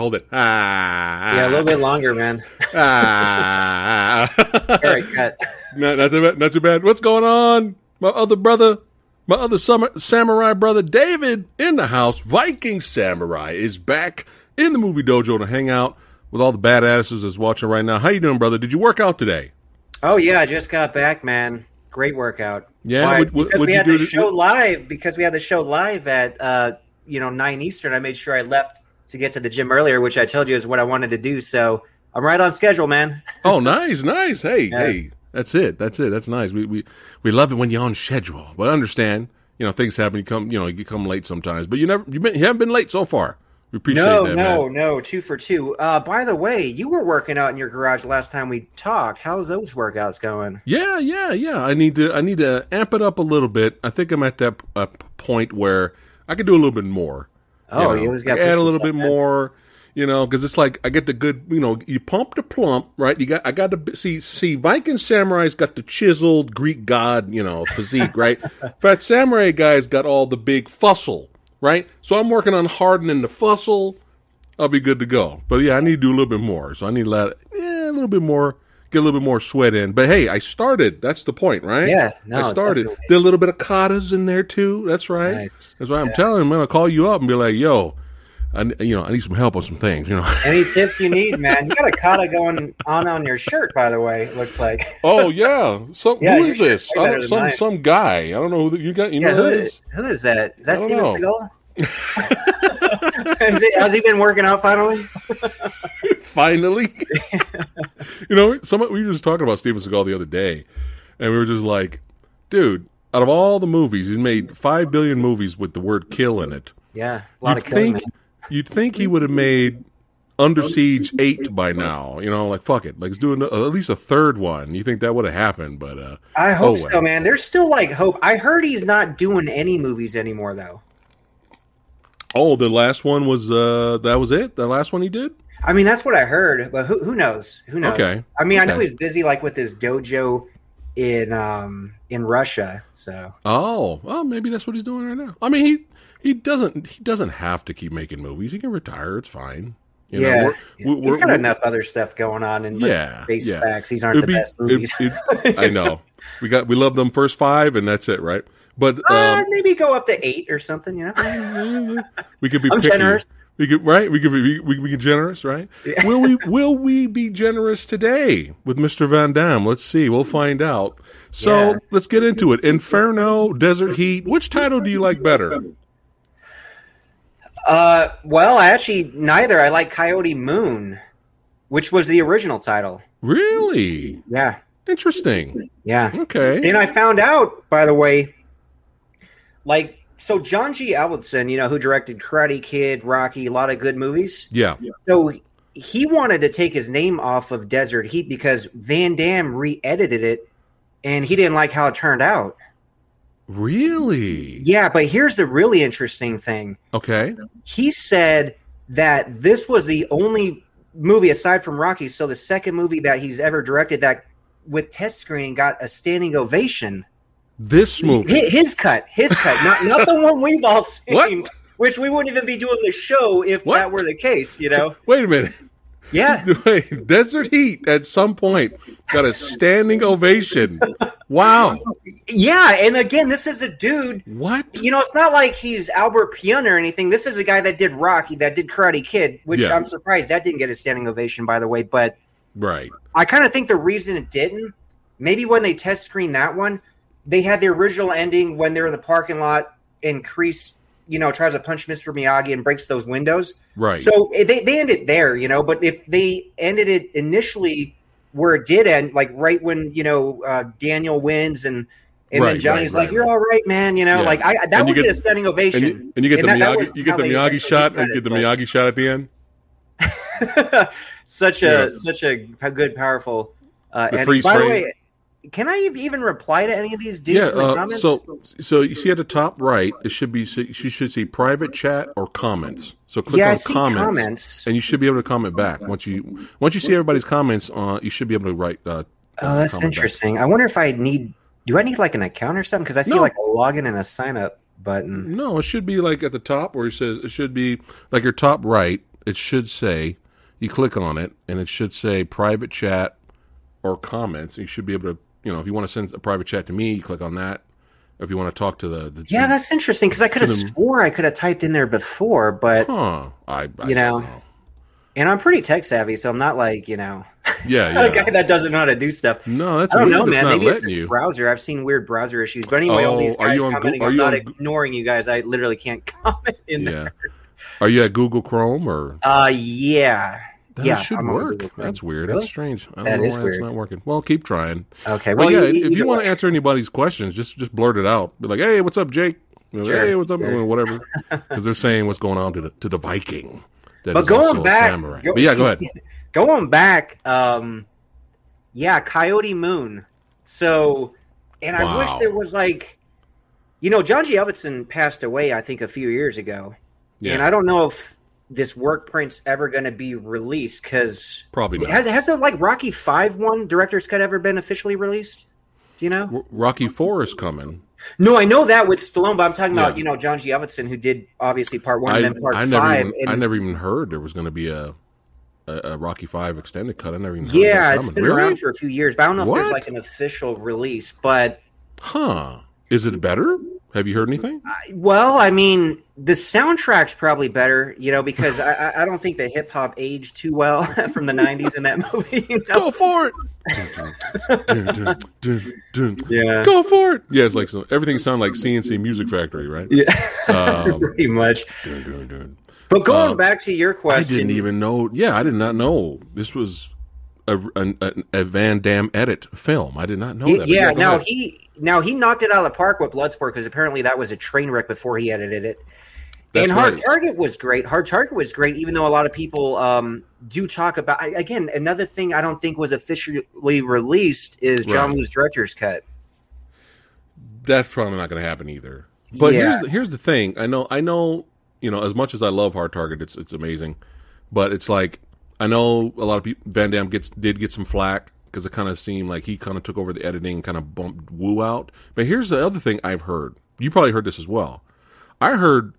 hold it. Ah, Yeah, a little bit longer, man. Ah, All right, cut. not, not too bad. Not too bad. What's going on? My other brother, my other summer, samurai brother, David, in the house. Viking Samurai is back in the movie dojo to hang out with all the badasses that's watching right now. How you doing, brother? Did you work out today? Oh yeah, I just got back, man. Great workout. Yeah, Why? what- what- because what'd we had the to- show live. Because we had the show live at uh, you know nine Eastern. I made sure I left to get to the gym earlier, which I told you is what I wanted to do. So I'm right on schedule, man. Oh, nice, nice. Hey, Yeah. hey, that's it. That's it. That's nice. We we we love it when you're on schedule, but I understand. You know, things happen. You come, you know, you come late sometimes, but you never, you, been, you haven't been late so far. We appreciate no, that, no, man. no. Two for two. Uh, by the way, you were working out in your garage last time we talked. How's those workouts going? Yeah, yeah, yeah. I need to, I need to amp it up a little bit. I think I'm at that uh, point where I can do a little bit more. Oh, you know, you always got to add a little bit in. more. You know, because it's like I get the good. You know, you pump the plump, right? You got, I got to see, see. Viking samurai's got the chiseled Greek god, you know, physique, right? Phat samurai guy's got all the big fussle, right? So I'm working on hardening the fussle. I'll be good to go. But yeah, I need to do a little bit more. So I need to let, yeah, a little bit more, get a little bit more sweat in. But hey, I started. That's the point, right? Yeah, no, I started. definitely. Did a little bit of katas in there too. That's right. Nice. That's why I'm telling him. I'm gonna call you up and be like, "Yo, I, you know, I need some help on some things." You know. Any tips you need, man? You got a kata going on on your shirt, by the way. it Looks like. oh yeah. So Yeah, who is this? I don't, some mine. some guy. I don't know who the, you got. You Yeah, know who is, who is that? Is that Steven Seagal? Has he, has he been working out finally? Finally. you know, some we were just talking about Steven Seagal the other day, and we were just like, dude, out of all the movies, he's made five billion movies with the word "kill" in it. Yeah, a lot You'd of killing. you'd think he would have made Under Siege eight by now. You know, like fuck it, like let's do an, at least a third one. You think that would have happened? But uh, I hope Oh, so, well. man. There's still like hope. I heard he's not doing any movies anymore, though. oh, the last one was uh, that was it. The last one he did. I mean, that's what I heard, but who, who knows? Who knows? Okay. I mean, I know he's busy like with his dojo in um in Russia. So Oh, well, maybe that's what he's doing right now. I mean, he he doesn't he doesn't have to keep making movies. He can retire. It's fine. You know, yeah, we're- we're- he's we're- got we're- art other stuff going on. And Yeah, face yeah. facts, these aren't It'd the be- best movies. it- it- I know. We got we love them first five, and that's it, right? But Uh, um, maybe go up to eight or something. You know, we could be I'm picky. generous. We could right. We could be we, we could generous, right? Yeah. Will we will we be generous today with Mister Van Damme? Let's see. We'll find out. So Yeah. let's get into it. Inferno, Desert Heat. Which title do you like better? Uh, well, I actually neither. I like Coyote Moon, which was the original title. Really Yeah, interesting. yeah. Okay. And I found out, by the way, like so, John G. Avildsen, you know, who directed Karate Kid, Rocky, a lot of good movies. Yeah. So he wanted to take his name off of Desert Heat because Van Damme re-edited it, and he didn't like how it turned out. Really. Yeah, but here's the really interesting thing. Okay. he said that this was the only movie aside from Rocky, so the second movie that he's ever directed that with test screening got a standing ovation. This movie. His cut, his cut, not not the one we've all seen. What? Which we wouldn't even be doing the show if What? that were the case, you know? Wait a minute. Yeah. Wait, Desert Heat at some point got a standing ovation. Wow. Yeah, and again, this is a dude. What? You know, it's not like he's Albert Pyun or anything. This is a guy that did Rocky, that did Karate Kid, which Yeah. I'm surprised that didn't get a standing ovation, by the way. But Right. I kind of think the reason it didn't, maybe when they test screened that one, they had the original ending when they're in the parking lot and Kreese, you know, tries to punch Mr. Miyagi and breaks those windows. Right. So eh, they, they ended there, you know, but if they ended it initially where it did end, like right when, you know, uh, Daniel wins and and Right, then Johnny's right, like, right, "You're all right, man," you know, Yeah. like I that would get, get- a standing and ovation. you, and you get And the that- that Miyagi was you get the Miyagi shot and decided, get the but- Miyagi shot at the end. such a Yeah. such a good powerful uh The ending. freeze by the frame. way can i even reply to any of these Yeah. dudes in the Uh, comments so so you see at the top right, it should be you should see private chat or comments. So click yeah on see comments, comments, and you should be able to comment back once you once you see everybody's comments. Uh, you should be able to write. Uh, oh that's comment back. interesting i wonder if i need do i need like an account or something because i see No. like a login and a sign up button No, it should be like at the top where it says it should be like your top right. it should say you click on it, and it should say private chat or comments. You should be able to, you know, if you want to send a private chat to me, you click on that. If you want to talk to the, the Yeah, that's interesting because I could have swore I could have typed in there before, but huh? I, I You know, don't and I'm pretty tech savvy, so I'm not like you know yeah, a yeah. guy that doesn't know how to do stuff. no, that's I don't know, man. Maybe it's the you. browser. I've seen weird browser issues, but anyway, all Oh, these are guys you on commenting. are I'm you not on Goo- ignoring you guys. I literally can't comment in there. Are you at Google Chrome or Uh, yeah, that yeah. should I'm work? That's weird. Really? That's strange. I don't That know is why weird. it's not working. Well, keep trying. Okay, But well, yeah, e- if you want to answer anybody's questions, just just blurt it out. Be like, "Hey, what's up, Jake?" Like, Sure, hey, what's up? sure. Whatever, because they're saying what's going on to the to the Viking. That But going back- go- but yeah, go ahead. going back, um, yeah, Coyote Moon. So, and I wish there was like, you know, John G. Passed away, I think, a few years ago, Yeah, and I don't know if this work print's ever going to be released because probably not. has has the like Rocky Five one director's cut ever been officially released? Do you know? R- Rocky Four is coming. No, I know that with Stallone, but I'm talking about you know John G. Avildsen who did obviously part one I, and then part I never five. even, and I never even heard there was going to be a, a a Rocky Five extended cut. I never even yeah, it's been really? around for a few years, but I don't know if there's like an official release. But Huh? Is it better? Have you heard anything? well, I mean, the soundtrack's probably better, you know, because I, I- don't think the hip hop aged too well from the '90s in that movie. You know? Go for it! Dun, dun, dun, dun. Yeah, Go for it! Yeah, it's like so, everything sounds like C+C Music Factory, right? yeah, Um, pretty much. But going um, back to your question, I didn't even know. Yeah, I did not know this was a, a, a, Van Damme edit film. I did not know that. Yeah, now he now he knocked it out of the park with Bloodsport because apparently that was a train wreck before he edited it. That's and Hard right. Target was great. Hard Target was great, even though a lot of people um, do talk about. Again, another thing I don't think was officially released is John Right. Woo's director's cut. that's probably not going to happen either. But Yeah. here's the, here's the thing. I know I know you know as much as I love Hard Target, it's it's amazing, but it's like I know a lot of people. Van Damme gets did get some flack because it kind of seemed like he kind of took over the editing and kind of bumped Woo out. But here's the other thing I've heard. You probably heard this as well. I heard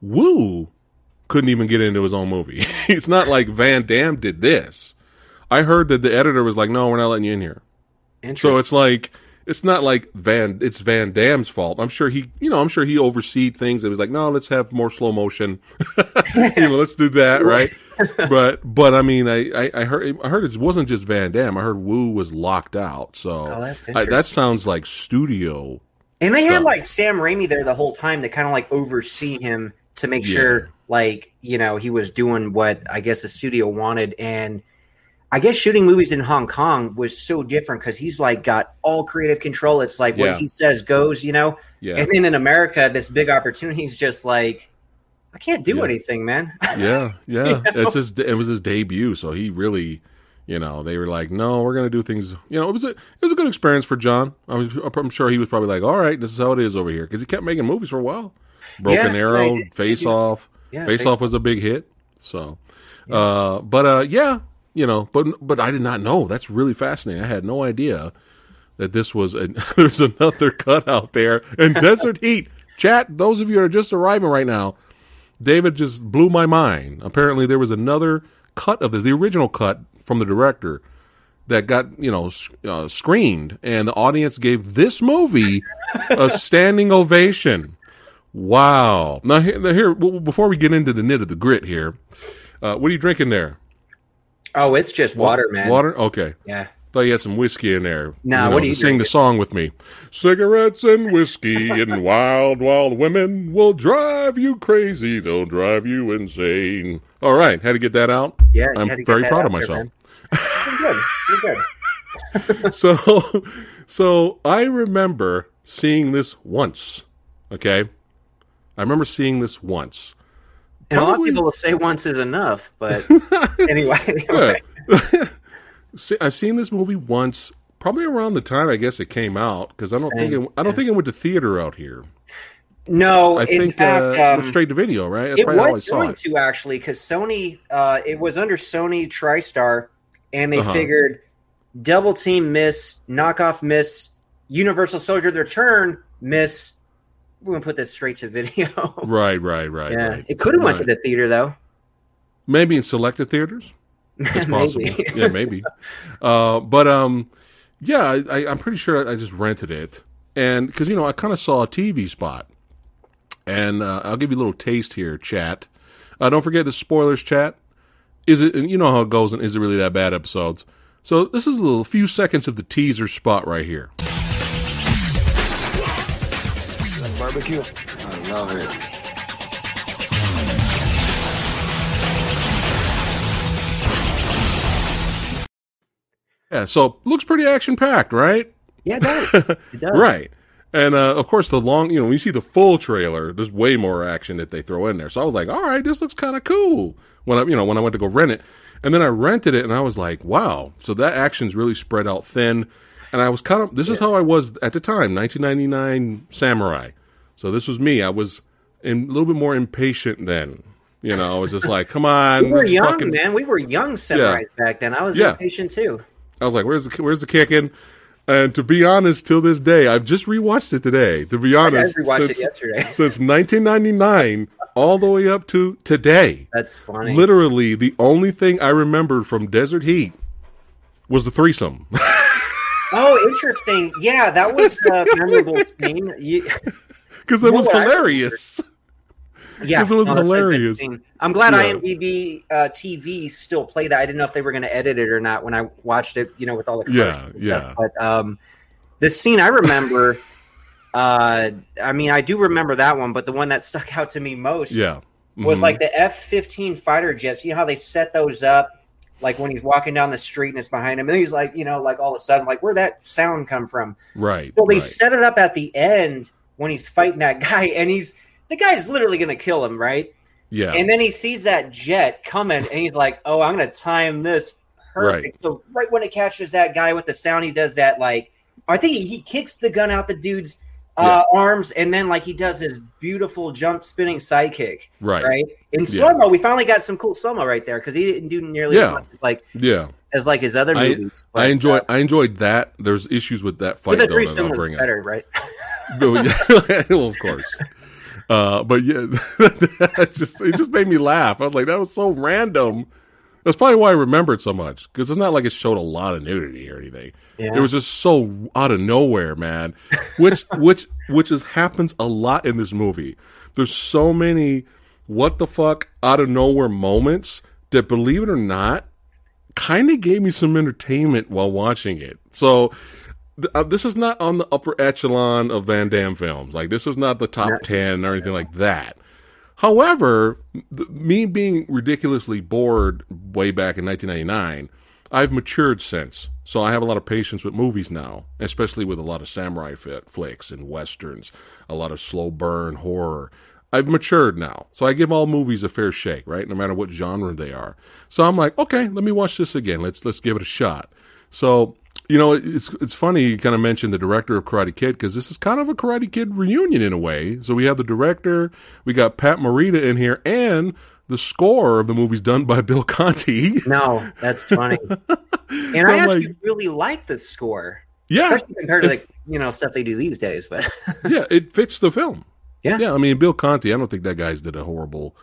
Woo couldn't even get into his own movie. it's not like Van Damme did this. I heard that the editor was like, "No, we're not letting you in here." So it's like it's not like Van it's Van Damme's fault. I'm sure he you know, I'm sure he overseed things and was like, no, let's have more slow motion. you know, let's do that, right? but but I mean I, I, I heard I heard it wasn't just Van Damme. I heard Woo was locked out. So Oh, I, that sounds like studio. and they had like Sam Raimi there the whole time to kind of like oversee him to make Yeah. sure like you know he was doing what I guess the studio wanted and. I guess shooting movies in Hong Kong was so different because he's like got all creative control. It's like Yeah. what he says goes, you know. Yeah. And then in America, this big opportunity is just like, I can't do Yeah. anything, man. yeah, yeah. You know? It's his. It was his debut, so he really, you know, they were like, "No, we're gonna do things." You know, it was a it was a good experience for John. I was, I'm sure he was probably like, "All right, this is how it is over here," because he kept making movies for a while. Broken Yeah, Arrow, Face. Off. Yeah, Face Off was a big hit. So, uh, but uh, yeah, you know, but but I did not know. That's really fascinating. I had no idea that this was a, there's another cut out there in Desert Heat. Chat, those of you that are just arriving right now, David just blew my mind. Apparently, there was another cut of this, the original cut from the director that got you know uh, screened, and the audience gave this movie a standing ovation. Wow! Now here, now here, before we get into the knit of the grit here, uh, what are you drinking there? Oh, it's just water, man. Water? Okay. Yeah. Thought you had some whiskey in there. Nah, you what are you Sing the song with me. Cigarettes and whiskey and wild, wild women will drive you crazy. They'll drive you insane. All right, had to get that out. Yeah. I'm had to get very proud of there, myself. You're good. You're good. so, so I remember seeing this once. Okay, I remember seeing this once. And a lot of people will say once is enough, but anyway. Yeah. See, I've seen this movie once, probably around the time I guess it came out because I don't Same, think it, I don't yeah. think it went to theater out here. No, I in think fact, uh, um, straight to video, right? That's it right. I was always saw going it. to actually because Sony, uh, it was under Sony TriStar, and they Uh-huh. figured double team miss, knockoff miss, Universal Soldier the Return miss. We're gonna put this straight to video. Right, right, right, yeah, right. it could have went to the theater though. maybe in selected theaters. It's possible. Maybe. yeah, maybe. Uh, but um, yeah, I, I'm pretty sure I just rented it, and because you know I kind of saw a TV spot, and uh, I'll give you a little taste here, chat. Uh, don't forget the spoilers, chat. Is it? And you know how it goes, and is it really that bad? Episodes. So this is a little few seconds of the teaser spot right here. Barbecue? I love it. Yeah, so looks pretty action packed, right? Yeah, it does. It does. Right. And uh, of course, the long, you know, when you see the full trailer, there's way more action that they throw in there. So I was like, all right, this looks kind of cool. When I, you know, when I went to go rent it, and then I rented it, and I was like, wow. So that action's really spread out thin. And I was kind of, this is how I was at the time, 1999 Samurai. So this was me. I was in, a little bit more impatient then. You know, I was just like, come on. We were young, fucking- man. We were young samurais back then. I was Yeah. impatient too. I was like, "Where's the where's the kicking?" And to be honest, till this day, I've just rewatched it today. To be honest, rewatched since, it yesterday. since 1999 all the way up to today, That's funny. literally the only thing I remembered from Desert Heat was the threesome. Oh, interesting. Yeah, that was the memorable scene. You, Because it was hilarious. yeah, 'Cause it was no, that's a good hilarious. I'm glad Yeah. IMDb uh, TV still play that. I didn't know if they were going to edit it or not when I watched it. You know, with all the Yeah, yeah. stuff. But um, the scene I remember. uh, I mean, I do remember that one, but the one that stuck out to me most Yeah. was Mhm. like the F-15 fighter jets. You know how they set those up, like when he's walking down the street and it's behind him, and he's like, you know, like all of a sudden, like where'd that sound come from? right. So they right. set it up at the end when he's fighting that guy, and he's the guy's literally going to kill him, right? Yeah. And then he sees that jet coming, and he's like, "Oh, I'm going to time this perfect." Right. So right when it catches that guy with the sound, he does that like I think he, he kicks the gun out the dude's uh, arms, and then like he does his beautiful jump spinning sidekick, right. right? In Yeah. slow mo, we finally got some cool slow mo right there because he didn't do nearly as much as like Yeah. As like his other I- movies. I But, enjoy uh, I enjoyed that. There's issues with that fight but the though, that I'll was bring up. better, right? No, yeah, well, of course. Uh, but yeah, that just it just made me laugh. I was like, that was so random. That's probably why I remember it so much because it's not like it showed a lot of nudity or anything. Yeah. It was just so out of nowhere, man. Which which which is happens a lot in this movie. There's so many what the fuck out of nowhere moments that, believe it or not, kind of gave me some entertainment while watching it. So th- uh, this is not on the upper echelon of Van Damme films. Like this is not the top No. ten or anything like that. However, th- me being ridiculously bored way back in 1999, I've matured since. So I have a lot of patience with movies now, especially with a lot of samurai flicks and westerns, a lot of slow burn horror. I've matured now. So I give all movies a fair shake, right? No matter what genre they are. So I'm like, okay, let me watch this again. Let's let's give it a shot. So, you know, it's it's funny you kind of mentioned the director of Karate Kid because this is kind of a Karate Kid reunion in a way. So we have the director, we got Pat Morita in here, and the score of the movie's done by Bill Conti. No, that's funny. and I I'm actually like- really like the score, yeah, especially compared to If- the you know stuff they do these days. But yeah, it fits the film. Yeah. yeah. I mean, Bill Conti. I don't think that guy's did a horrible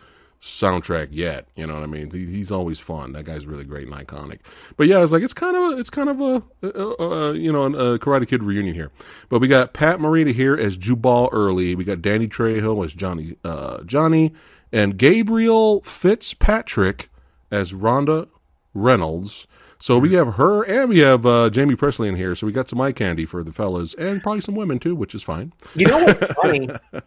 soundtrack yet. You know what I mean? He, he's always fun. That guy's really great and iconic. But yeah, it's like it's kind of a, it's kind of a, a, a you know a Karate Kid reunion here. But we got Pat Morita here as Jubal Early. We got Danny Trejo as Johnny uh, Johnny, and Gabrielle Fitzpatrick as Rhonda Reynolds. So we have her and we have uh, Jaime Pressly in here. So we got some eye candy for the fellas and probably some women too, which is fine. you know what's funny?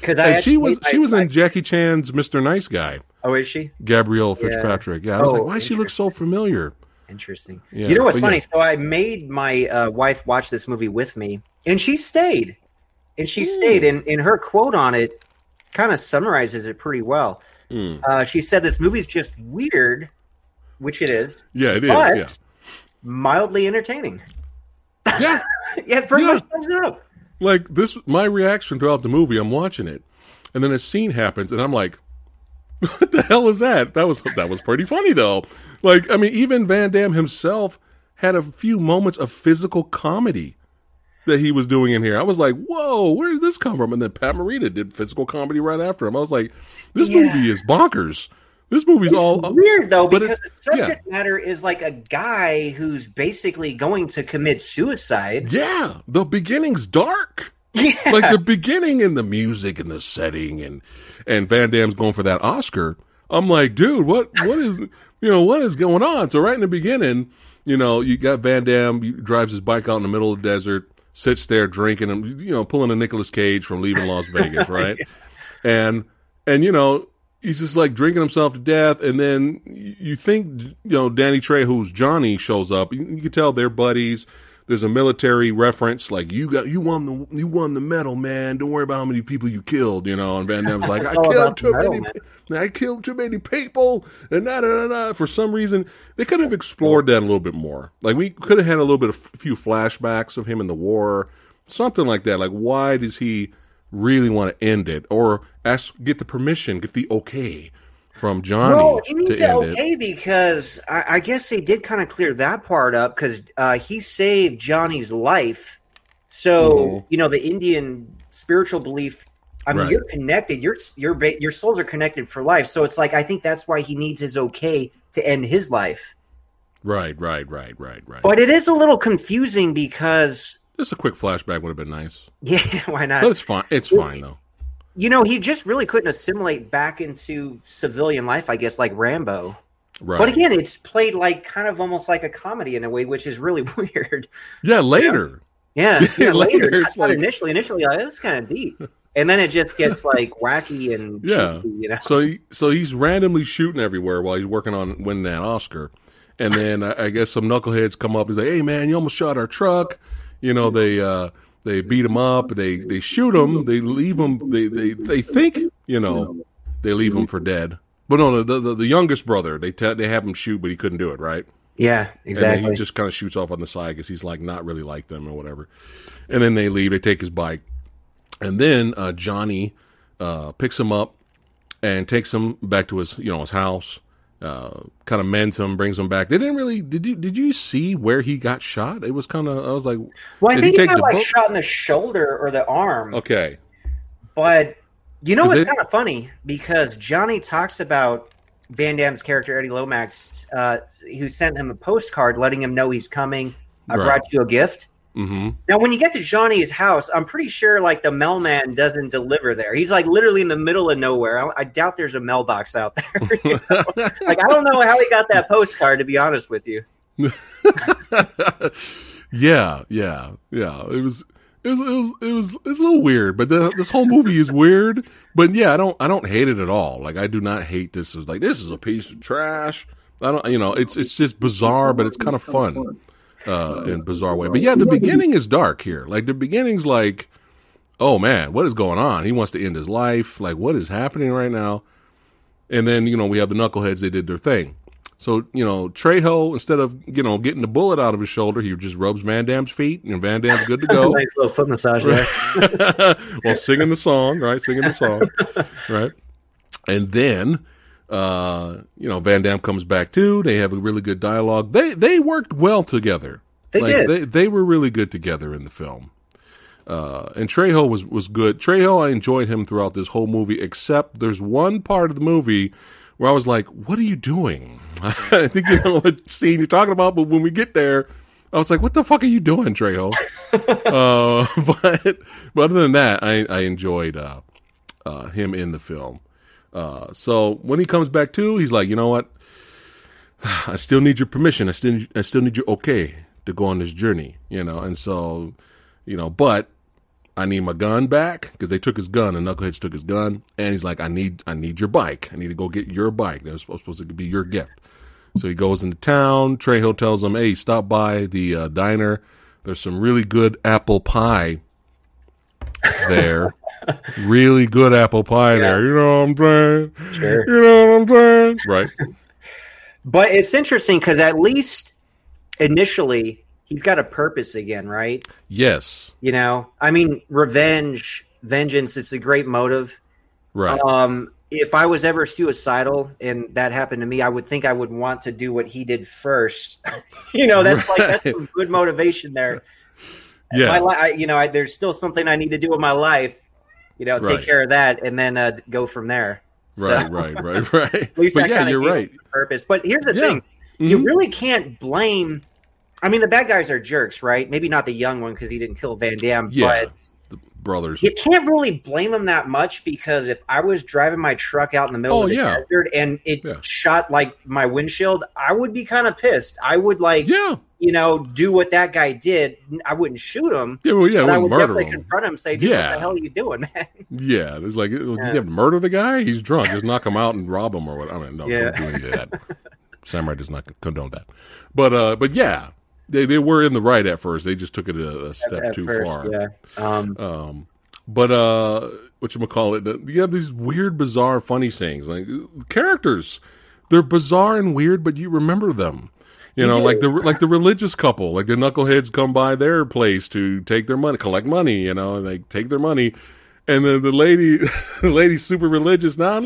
Because I she was my- she was my- in Jackie Chan's Mr. Nice Guy, Oh, is she? Gabrielle Fitzpatrick. Yeah, I was Oh, like, why does she look so familiar? Interesting. Yeah, you know what's funny? yeah. So I made my uh, wife watch this movie with me, and she stayed. And she stayed, Hmm. and, and her quote on it kind of summarizes it pretty well. Hmm. Uh, she said, "This movie's just weird," which it is, Yeah, it is. but yeah, mildly entertaining. yeah. Yeah, it pretty Yeah. much sums it up. Like this, my reaction throughout the movie. I'm watching it, and then a scene happens, and I'm like, "What the hell is that?" That was that was pretty funny though. Like, I mean, even Van Damme himself had a few moments of physical comedy that he was doing in here. I was like, "Whoa, where did this come from?" And then Pat Morita did physical comedy right after him. I was like, "This Yeah. movie is bonkers." This movie's It's all weird though but because the subject matter is like a guy who's basically going to commit suicide. Yeah, the beginning's dark. Yeah, Like the beginning and the music and the setting and and Van Damme's going for that Oscar. I'm like, dude, what what is you know what is going on? So right in the beginning, you know, you got Van Damme he drives his bike out in the middle of the desert, sits there drinking and you know pulling a Nicolas Cage from leaving Las Vegas, right? And and you know he's just like drinking himself to death, and then you think you know Danny Trejo's Johnny shows up. You, you can tell they're buddies. There's a military reference, like you got you won the you won the medal, man. Don't worry about how many people you killed, you know. And Van Damme's like, I killed too medal, many, man. I killed too many people, and da da da da. For some reason, they could have explored that a little bit more. Like we could have had a little bit of a few flashbacks of him in the war, something like that. Like why does he really want to end it, or ask get the permission, get the okay from Johnny No, he needs to end it? okay because I, I guess they did kind of clear that part up because uh, he saved Johnny's life. So Mhm. you know the Indian spiritual belief. I mean, Right. you're connected. Your your your souls are connected for life. So it's like I think that's why he needs his okay to end his life. Right, right, right, right, right. But it is a little confusing because Just a quick flashback would have been nice, yeah, why not? but it's fine. It's fine though. You know, he just really couldn't assimilate back into civilian life, I guess, like Rambo. Right. But again, it's played like kind of almost like a comedy in a way, which is really weird. yeah, later. Yeah, Yeah, yeah later, later it's like- initially. Initially, uh, like, this is kind of deep, and then it just gets like wacky and Yeah. cheeky, you know. So he, so he's randomly shooting everywhere while he's working on winning that Oscar, and then I, I guess some knuckleheads come up. He's like, "Hey man, you almost shot our truck." You know they uh, they beat him up. They they shoot him. They leave him. They they they think you know they leave him for dead. But no, the the, the youngest brother they te- they have him shoot, but he couldn't do it. Right. Yeah, exactly. he just kind of shoots off on the side because he's like not really like them or whatever. And then they leave. They take his bike, and then uh, Johnny uh, picks him up and takes him back to his you know his house. Uh, kind of mends him, brings him back. They didn't really. Did you did you see where he got shot? It was kind of. I was like, well, I did think he he got like boat? shot in the shoulder or the arm. okay, But you know Is what's it- kind of funny because Johnny talks about Van Damme's character Eddie Lomax, uh, who sent him a postcard letting him know he's coming. I Right. brought you a gift. Hmm Now, when you get to Johnny's house, I'm pretty sure like the mailman doesn't deliver there. He's like literally in the middle of nowhere. I, I doubt there's a mailbox out there. you know? like I don't know how he got that postcard. To be honest with you, yeah, yeah, yeah. It was. It was, it was it was it's a little weird, but the, this whole movie is weird. But yeah, I don't I don't hate it at all. Like I do not hate this. Is like this is a piece of trash. I don't you know it's it's just bizarre, but it's kind of fun uh, in a bizarre way. But yeah, the beginning is dark here. Like the beginning's like, oh man, what is going on? He wants to end his life. Like what is happening right now? And then you know we have the knuckleheads. They did their thing. So you know Trejo, instead of you know getting the bullet out of his shoulder, he just rubs Van Damme's feet, and Van Damme's good to go. nice little foot massage there. While singing the song, right? Singing the song, right? And then, uh, you know, Van Damme comes back too. They have a really good dialogue. They they worked well together. They like, did. They, they were really good together in the film. Uh, and Trejo was was good. Trejo, I enjoyed him throughout this whole movie, except there's one part of the movie where I was like, "What are you doing?" I think you know what scene you're talking about, but when we get there, I was like, "What the fuck are you doing, Trejo?" uh, but but other than that, I I enjoyed uh, uh, him in the film. Uh, so when he comes back too, he's like, "You know what? I still need your permission. I still I still need your okay to go on this journey." You know, and so you know, but I need my gun back because they took his gun and Knuckleheads took his gun, and he's like, I need I need your bike. I need to go get your bike. That was supposed to be your gift. So he goes into town. Trejo tells him, "Hey, stop by the uh, diner. There's some really good apple pie there. really good apple pie there. You know what I'm saying? Sure. You know what I'm saying? Right. But it's interesting because at least initially he's got a purpose again, right? Yes. You know, I mean, revenge, vengeance is a great motive. Right. Um, if I was ever suicidal and that happened to me, I would think I would want to do what he did first. you know, that's like that's some good motivation there. yeah. My li- I, you know, I, there's still something I need to do in my life. You know, take Right. care of that and then uh, go from there. So- Right, right, right, right. At least but yeah, you're right. purpose. But here's the Yeah. thing: you Mhm. really can't blame. I mean, the bad guys are jerks, right? Maybe not the young one because he didn't kill Van Damme, Yeah. but brothers. you can't really blame him that much because if I was driving my truck out in the middle Oh, of the yeah. desert and it Yeah. shot like my windshield, I would be kind of pissed. I would like, Yeah, you know, do what that guy did. I wouldn't shoot him. yeah, well, yeah. I would murder definitely him. confront him, say, "Dude, Yeah. what the hell are you doing, man?" Yeah, it's like, you have to murder the guy? He's drunk. Just knock him out and rob him or what? I mean, no, Yeah. don't do any of that. Samurai does not condone that. But, uh, but yeah, they they were in the right at first. They just took it a, a step At too first, far. yeah. Um, Um, but uh, what you call it? You have these weird, bizarre, funny things like characters. They're bizarre and weird, but you remember them. You You know, like the like the religious couple, like the knuckleheads come by their place to take their money, collect money. You know, and they take their money, and then the lady, the lady's super religious. Now,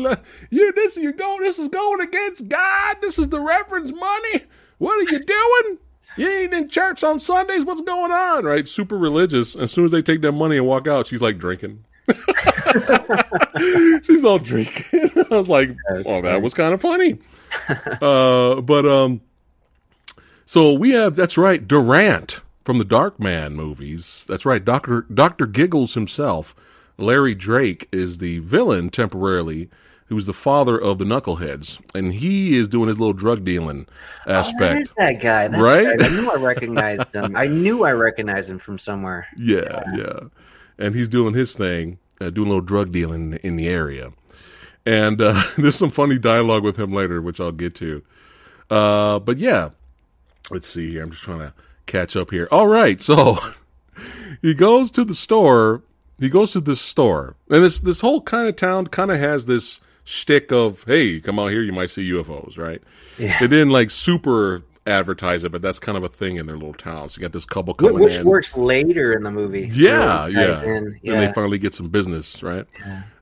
you this you go, this is going against God. This is the reverend's money. What are you doing? You ain't in church on Sundays. What's going on? Right? Super religious. As soon as they take their money and walk out, she's like drinking. she's all drinking. I was like, That's "Oh, that was kind of funny." uh, but um, so we have that's right, Durant from the Darkman movies. That's right, Doctor Doctor Giggles himself. Larry Drake is the villain temporarily, who's the father of the Knuckleheads, and he is doing his little drug dealing Oh, aspect. is that guy, That's Right? right? I knew I recognized him. I knew I recognized him from somewhere. Yeah, yeah. And he's doing his thing, uh, doing a little drug dealing in the area. And uh, there's some funny dialogue with him later, which I'll get to. Uh, but yeah, let's see here. I'm just trying to catch up here. All right, so he goes to the store. He goes to this store, and this this whole kind of town kind of has this shtick of, "Hey, come out here, you might see UFOs," right? Yeah. They didn't like super advertise it, but that's kind of a thing in their little town. So you got this couple coming Which in. works later in the movie. Yeah, yeah. in. And they finally get some business, right?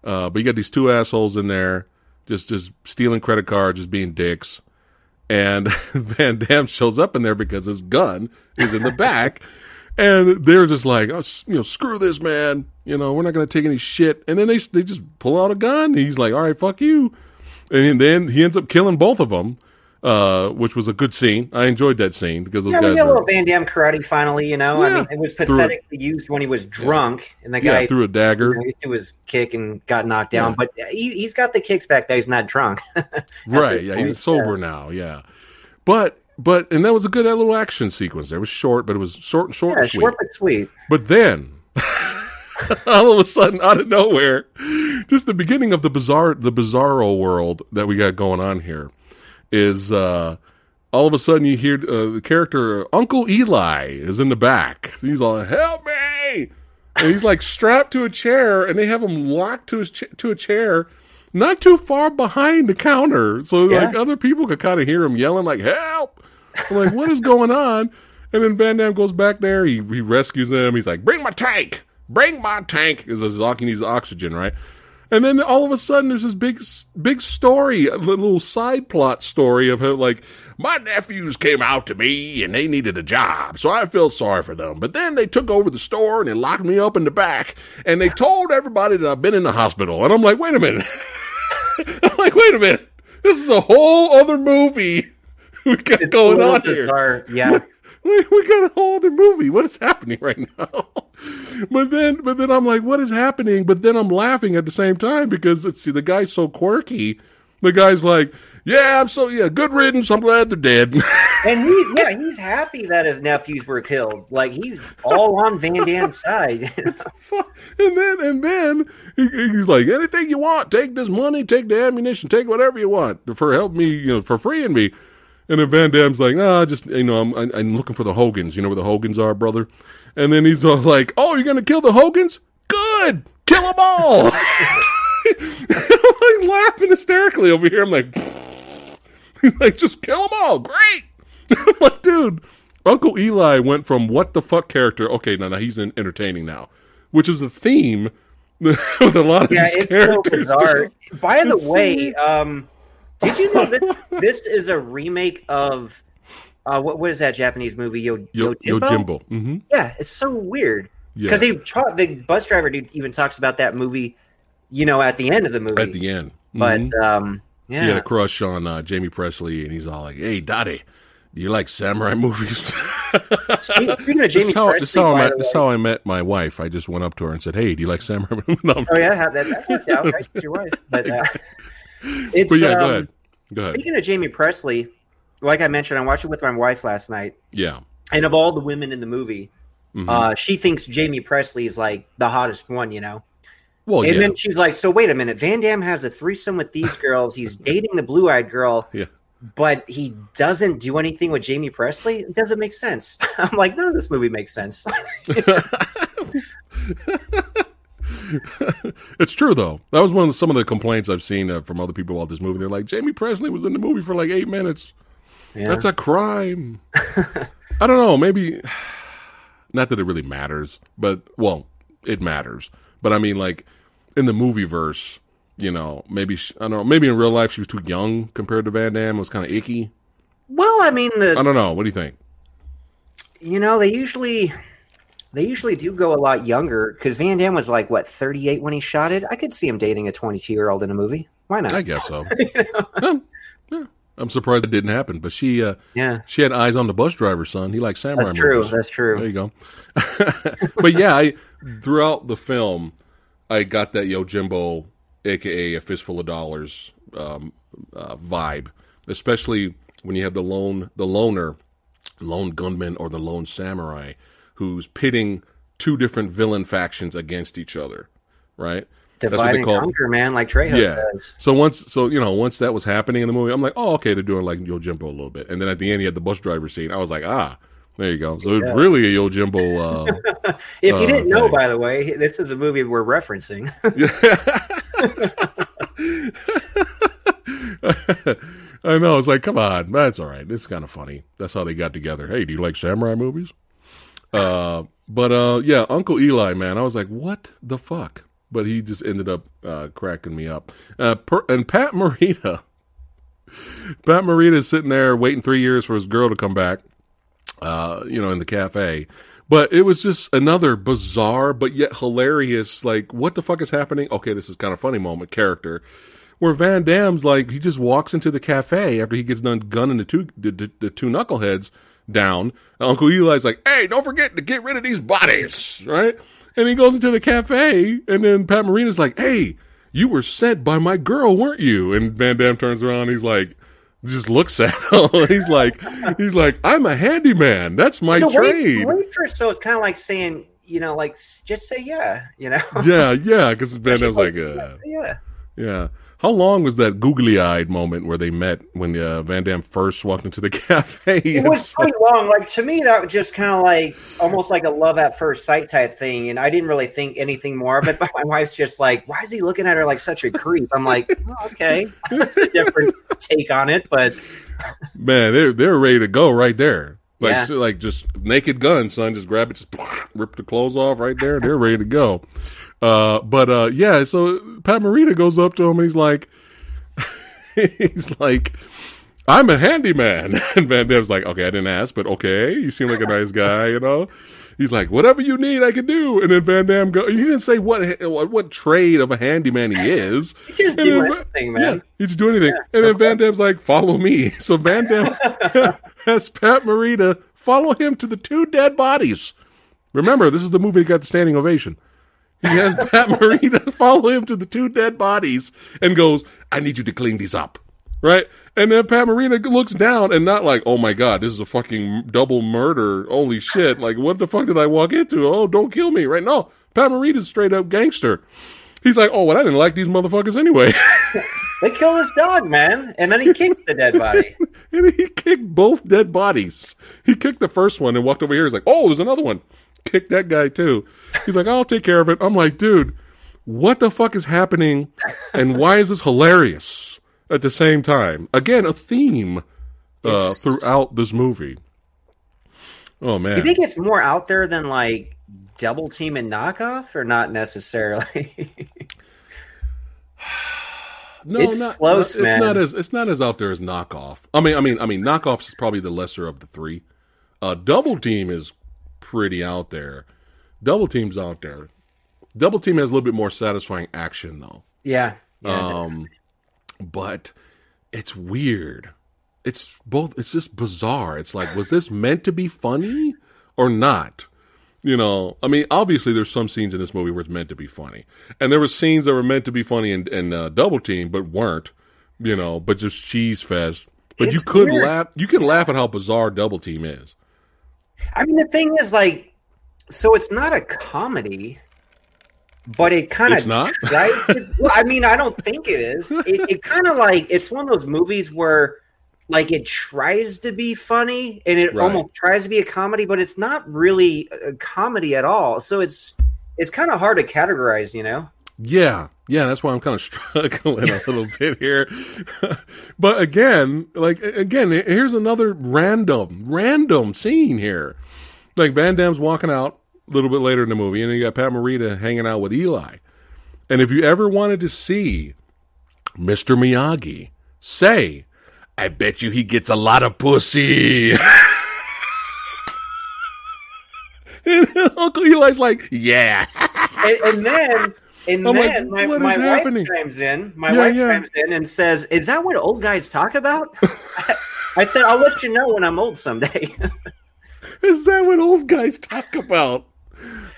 Uh, but you got these two assholes in there, just just stealing credit cards, just being dicks. And Van Damme shows up in there because his gun is in the back, and they're just like, oh, you know, screw this, man. You know, we're not going to take any shit. And then they they just pull out a gun. He's like, all right, fuck you. And then he ends up killing both of them, uh, which was a good scene. I enjoyed that scene because those yeah, guys got a little Van Damme karate finally, you know. I mean, it was pathetically used when he was drunk, and the guy yeah threw a dagger. you know, he threw his kick and got knocked down. Yeah. But he, he's got the kicks back that he's not drunk. right yeah he's sober now yeah but but and that was a good little action sequence there it was short but it was short and short yeah, and sweet short but sweet. but then all of a sudden out of nowhere just the beginning of the bizarre the bizarro world that we got going on here is uh all of a sudden you hear uh, the character uncle eli is in the back. He's like help me! And he's like strapped to a chair and they have him locked to his ch- to a chair not too far behind the counter so like other people could kind of hear him yelling like help! I'm like what is going on? And then van damme goes back there he, he rescues him. he's like bring my tank bring my tank because he needs oxygen right and then all of a sudden, there's this big, big story, a little side plot story of how, like, my nephews came out to me and they needed a job, so I felt sorry for them. But then they took over the store and they locked me up in the back, and they told everybody that I've been in the hospital. And I'm like, wait a minute. I'm like, wait a minute. This is a whole other movie we got It's going on here. Yeah, we, we got a whole other movie. What is happening right now? But then, but then I'm like, what is happening? But then I'm laughing at the same time because it's, see, the guy's so quirky. The guy's like, yeah, I'm so yeah, good riddance. I'm glad they're dead. and he's yeah he's happy that his nephews were killed. Like he's all on Van Damme's side. and then, and then he, he's like, anything you want, take this money, take the ammunition, take whatever you want for help me, you know, for freeing me. And then Van Damme's like, nah, just you know, I'm I'm looking for the Hogans. You know where the Hogans are, brother. And then he's all like, oh, you're gonna kill the Hogans? Good, kill them all. I'm like laughing hysterically over here. I'm like, he's like, just kill them all. Great. I'm like, dude, Uncle Eli went from what the fuck character. Okay, now, now he's in entertaining now, which is a theme with a lot of yeah, these it's so characters. bizarre. By the It's way, weird. um, did you know that this is a remake of uh, what? What is that Japanese movie? Yo, Yo, Yo, Yojimbo. hmm Yeah, it's so weird Yeah. because he the bus driver dude even talks about that movie. You know, at the end of the movie, At the end. But Mhm. um, He had a crush on uh, Jaime Pressly, and he's all like, "Hey, Daddy, do you like samurai movies?" Speaking of Jaime how, Pressly, how met, is how I met my wife. I just went up to her and said, "Hey, do you like samurai movies?" No, oh yeah, that, that worked out. Right, your wife. But uh, it's but yeah, go um, ahead. Go ahead. Speaking of Jaime Pressly, like I mentioned, I watched it with my wife last night, Yeah. and of all the women in the movie, Mhm. uh, she thinks Jaime Pressly is like the hottest one, you know. well, and yeah. then she's like, "So wait a minute, Van Damme has a threesome with these girls. He's dating the blue-eyed girl, Yeah. but he doesn't do anything with Jaime Pressly. It doesn't make sense." I'm like, "None of this movie makes sense." it's true though. That was one of the, some of the complaints I've seen uh, from other people about this movie. They're like, Jaime Pressly was in the movie for like eight minutes. Yeah. That's a crime. I don't know. Maybe not that it really matters, but well, it matters. But I mean, like in the movie verse, you know, maybe she, I don't know. Maybe in real life she was too young compared to Van Damme. It was kind of icky. well, I mean, I don't know. What do you think? you know they usually they usually do go a lot younger because Van Damme was like what 38 when he shot it. I could see him dating a 22 year old in a movie. Why not? I guess so. Yeah, yeah. I'm surprised it didn't happen. But she, uh, yeah, she had eyes on the bus driver, son. He likes samurai that's true. movies. That's true. There you go. but yeah, I throughout the film, I got that Yo Yojimbo, aka a fistful of dollars, um, uh, vibe. Especially when you have the lone, the loner, lone gunman or the lone samurai, who's pitting two different villain factions against each other. Right. Divide and conquer, man, like Trejo Yeah. says. So once, so you know, once that was happening in the movie, I'm like, oh, okay, they're doing like Yojimbo a little bit. And then at the end, you had the bus driver scene. I was like, ah, there you go. So Yeah. it's really a Yojimbo. Uh, If you didn't know, okay. by the way, this is a movie we're referencing. I know. It's like, come on, that's all right. It's kind of funny. That's how they got together. Hey, do you like samurai movies? Uh, but uh, yeah, Uncle Eli, man, I was like, what the fuck? But he just ended up uh, cracking me up. Uh, per, and Pat Morita, Pat Morita is sitting there waiting three years for his girl to come back. Uh, you know, in the cafe. But it was just another bizarre but yet hilarious, like, what the fuck is happening? Okay, this is kind of funny moment character where Van Damme's like he just walks into the cafe after he gets done gunning the two the, the, the two knuckleheads down. Uncle Eli's like, "Hey, don't forget to get rid of these bodies, right?" And he goes into the cafe, and then Pat Morita's like, "Hey, you were sent by my girl, weren't you?" And Van Damme turns around, he's like. Just looks at him. he's like, he's like, I'm a handyman. That's my trade. waitress, so it's kind of like saying, you know, like just say yeah, you know. Yeah, yeah. Because Van Damme's like, yeah, uh, yeah. Yeah. How long was that googly eyed moment where they met when uh, Van Damme first walked into the cafe? It was pretty long. Like to me, that was just kind of like almost like a love at first sight type thing, and I didn't really think anything more of it. But my wife's just like, "Why is he looking at her like such a creep?" I'm like, oh, "Okay, that's a different take on it." But Man, they're they're ready to go right there. Like Yeah. so- like just naked gun, son. Just grab it, just rip the clothes off right there. They're ready to go. Uh, but uh, yeah. So Pat Morita goes up to him and he's like, he's like, I'm a handyman. And Van Damme's like, okay, I didn't ask, but okay, you seem like a nice guy, you know. He's like, whatever you need, I can do. And then Van Damme go. He didn't say what what, what trade of a handyman he is. he just And do then- anything, Yeah, man. he just do anything. And then Van Damme's like, follow me. So Van Damme has Pat Morita follow him to the two dead bodies. Remember, this is the movie that got the standing ovation. He has Pat Morita follow him to the two dead bodies and goes, I need you to clean these up. Right? And then Pat Morita looks down and not like, oh my God, this is a fucking double murder. Holy shit. Like, what the fuck did I walk into? Oh, don't kill me. Right? No. Pat Morita's straight up gangster. He's like, oh, well, I didn't like these motherfuckers anyway. They killed his dog, man, and then he kicks the dead body. And he kicked both dead bodies. He kicked the first one and walked over here. He's like, oh, there's another one. Kicked that guy too. He's like, I'll take care of it. I'm like, dude, what the fuck is happening? And why is this hilarious at the same time? Again, a theme uh, throughout this movie. Oh, man, You think it's more out there than like double team and knockoff, or not necessarily? No, It's not, close, not- it's not as it's not as out there as knockoff. I mean, I mean, I mean, knockoff is probably the lesser of the three. Uh, double team is pretty out there. Double team's out there. Double team has a little bit more satisfying action though. yeah, yeah. um, but it's weird. It's both. It's just bizarre. It's like, was this meant to be funny or not? You know, I mean, obviously there's some scenes in this movie where it's meant to be funny, and there were scenes that were meant to be funny in, in uh, Double Team, but weren't. You know, but just cheese fest. But It's you could weird. laugh. You can laugh at how bizarre Double Team is. I mean, the thing is, like, so it's not a comedy, but it kind of not? tries to. Well, I mean, I don't think it is. It, it kind of like it's one of those movies where, like, it tries to be funny and it Right. almost tries to be a comedy, but it's not really a comedy at all. So it's it's kind of hard to categorize, you know. Yeah, yeah, that's why I'm kind of struggling a little bit here. but again, like again, here's another random, random scene here. Like Van Damme's walking out a little bit later in the movie, and you got Pat Morita hanging out with Eli. And if you ever wanted to see Mr. Miyagi say, "I bet you he gets a lot of pussy," and Uncle Eli's like, "Yeah." and, and then and I'm like, then my, my wife happening? chimes in. My Yeah, wife yeah. chimes in and says, "Is that what old guys talk about?" I said, "I'll let you know when I'm old someday." Is that what old guys talk about?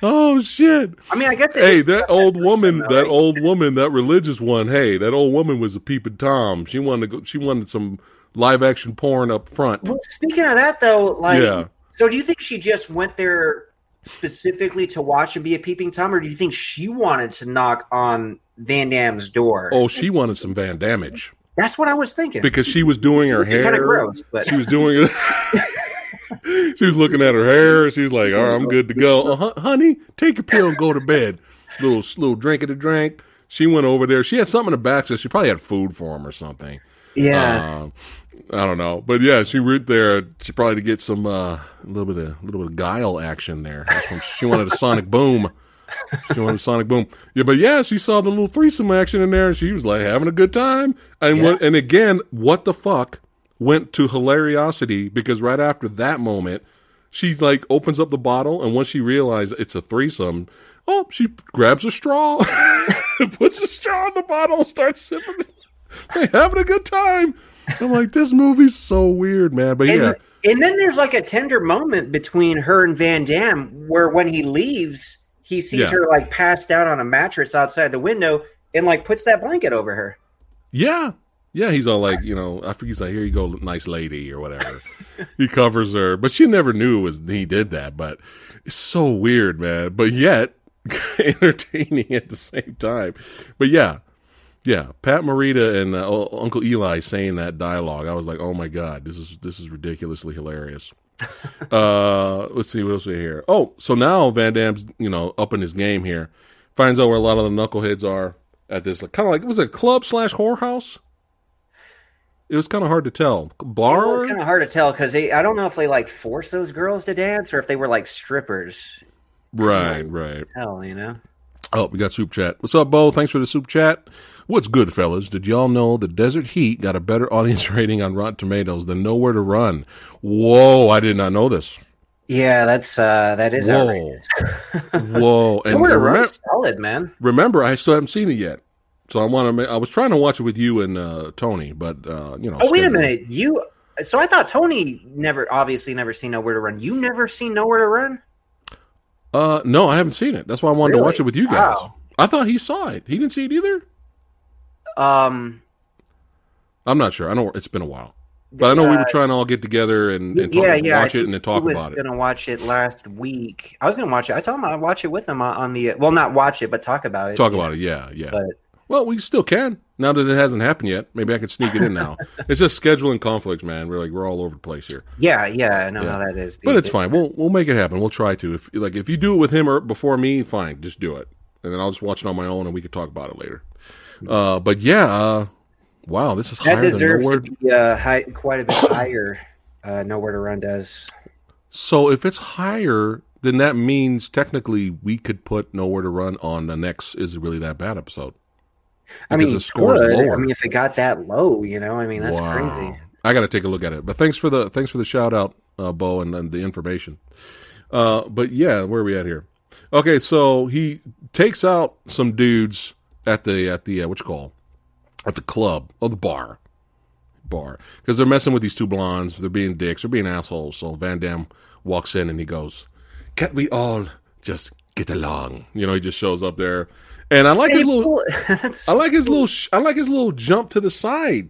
Oh shit! I mean, I guess. Hey, that old threesome, woman, though, that right? old woman, that religious one. Hey, that old woman was a peeping tom. She wanted to go. She wanted some live action porn up front. Well, speaking of that, though, like, Yeah. so do you think she just went there specifically to watch and be a peeping tom, or do you think she wanted to knock on Van Damme's door? Oh, she wanted some Van Damage That's what I was thinking. because she was doing her hair. kind of gross, but She was doing it. she was looking at her hair. She was like, "All right, I'm good to go." Uh, honey, take your pill and go to bed. Little little drink of the drink. She went over there. She had something in the back, so she probably had food for him or something. yeah, Um, I don't know, but yeah, she went there. She probably to get some uh, a little bit of a little bit of guile action there. She wanted a sonic boom. She wanted a sonic boom. Yeah, but yeah, she saw the little threesome action in there, and she was like having a good time. And Yeah. what? And again, what the fuck went to hilariosity because right after that moment, she like opens up the bottle, and once she realized it's a threesome. Oh, she grabs a straw, puts a straw in the bottle, starts sipping. They having a good time. I'm like, this movie's so weird, man. But and, yeah, and then there's like a tender moment between her and Van Damme where when he leaves, he sees Yeah. her like passed out on a mattress outside the window and like puts that blanket over her. yeah, yeah. He's all like, you know, I think he's like, here you go, nice lady, or whatever. he covers her, but she never knew it was he did that. But it's so weird, man. But yet entertaining at the same time. But yeah. Yeah, Pat Morita and uh, Uncle Eli saying that dialogue, I was like, "Oh my god, this is this is ridiculously hilarious." uh, let's see what else we here. Oh, so now Van Damme's you know up in his game here, finds out where a lot of the knuckleheads are at this kind of like it was a club slash whorehouse. It was kind of hard to tell. Bar. It was kind of hard to tell because I don't know if they like force those girls to dance or if they were like strippers. right, right. Hell, you know. Oh, we got soup chat. What's up, Bo? Thanks for the soup chat. What's good, fellas? Did y'all know the Desert Heat got a better audience rating on Rotten Tomatoes than Nowhere to Run? Whoa, I did not know this. Yeah, that's uh that is Whoa. Whoa, and, Nowhere to Run solid, man. remember, I still haven't seen it yet. So I want to. I was trying to watch it with you and uh, Tony, but uh, you know. Oh wait a minute, you. So I thought Tony never, obviously, never seen Nowhere to Run. You never seen Nowhere to Run? Uh, no, I haven't seen it. That's why I wanted to watch it with you guys. Wow. I thought he saw it. He didn't see it either. Um, I'm not sure. I know it's been a while, but I know we were trying to all get together and, and talk, yeah, yeah. I watch it and then talk about it. Was gonna watch it last week. I was gonna watch it. I told him I'd watch it with him on, the. Well, not watch it, but talk about it. Talk about it. Yeah, yeah. But Well, we still can now that it hasn't happened yet. Maybe I can sneak it in now. it's just scheduling conflicts, man. We're like we're all over the place here, yeah, yeah, I know Yeah. how that is. but it's fine. We'll we'll make it happen. We'll try to. If like if you do it with him or before me, fine. Just do it, and then I'll just watch it on my own, and we can talk about it later. Uh, but yeah, uh, wow, this is That higher than deserves nowhere. to be uh, high, quite a bit higher. Uh, Nowhere to Run does. So if it's higher, then that means technically we could put nowhere to run on the next. Is it really that bad episode? I mean, the score. I mean, if it got that low, you know, I mean, that's Wow. crazy. I got to take a look at it. But thanks for the thanks for the shout out, uh, Bo, and, and the information. Uh, but yeah, where are we at here? Okay, so he takes out some dudes at the at the uh, what you call at the club or the bar, bar, because they're messing with these two blondes. They're being dicks. They're being assholes. So Van Damme walks in and he goes, "Can't we all just get along?" You know, he just shows up there, and I like his little, I like his little, sh- I like his little jump to the side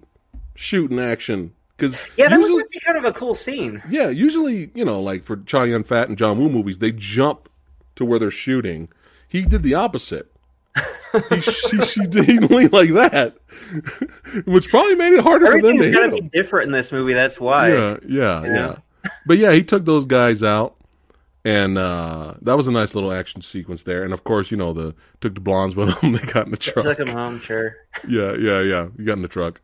shooting action. Because yeah, that usually, was kind of a cool scene. yeah, usually, you know, like for Chow Yun Fat and John Woo movies, they jump to where they're shooting. He did the opposite. He, she, she did he leaned like that, which probably made it harder for them to gotta him. be different in this movie. That's why. Yeah, yeah, Yeah. yeah. But yeah, he took those guys out, and uh, that was a nice little action sequence there. And of course, you know, the took the blondes with them. They got in the truck. Took them home, sure. Yeah, yeah, yeah. You got in the truck.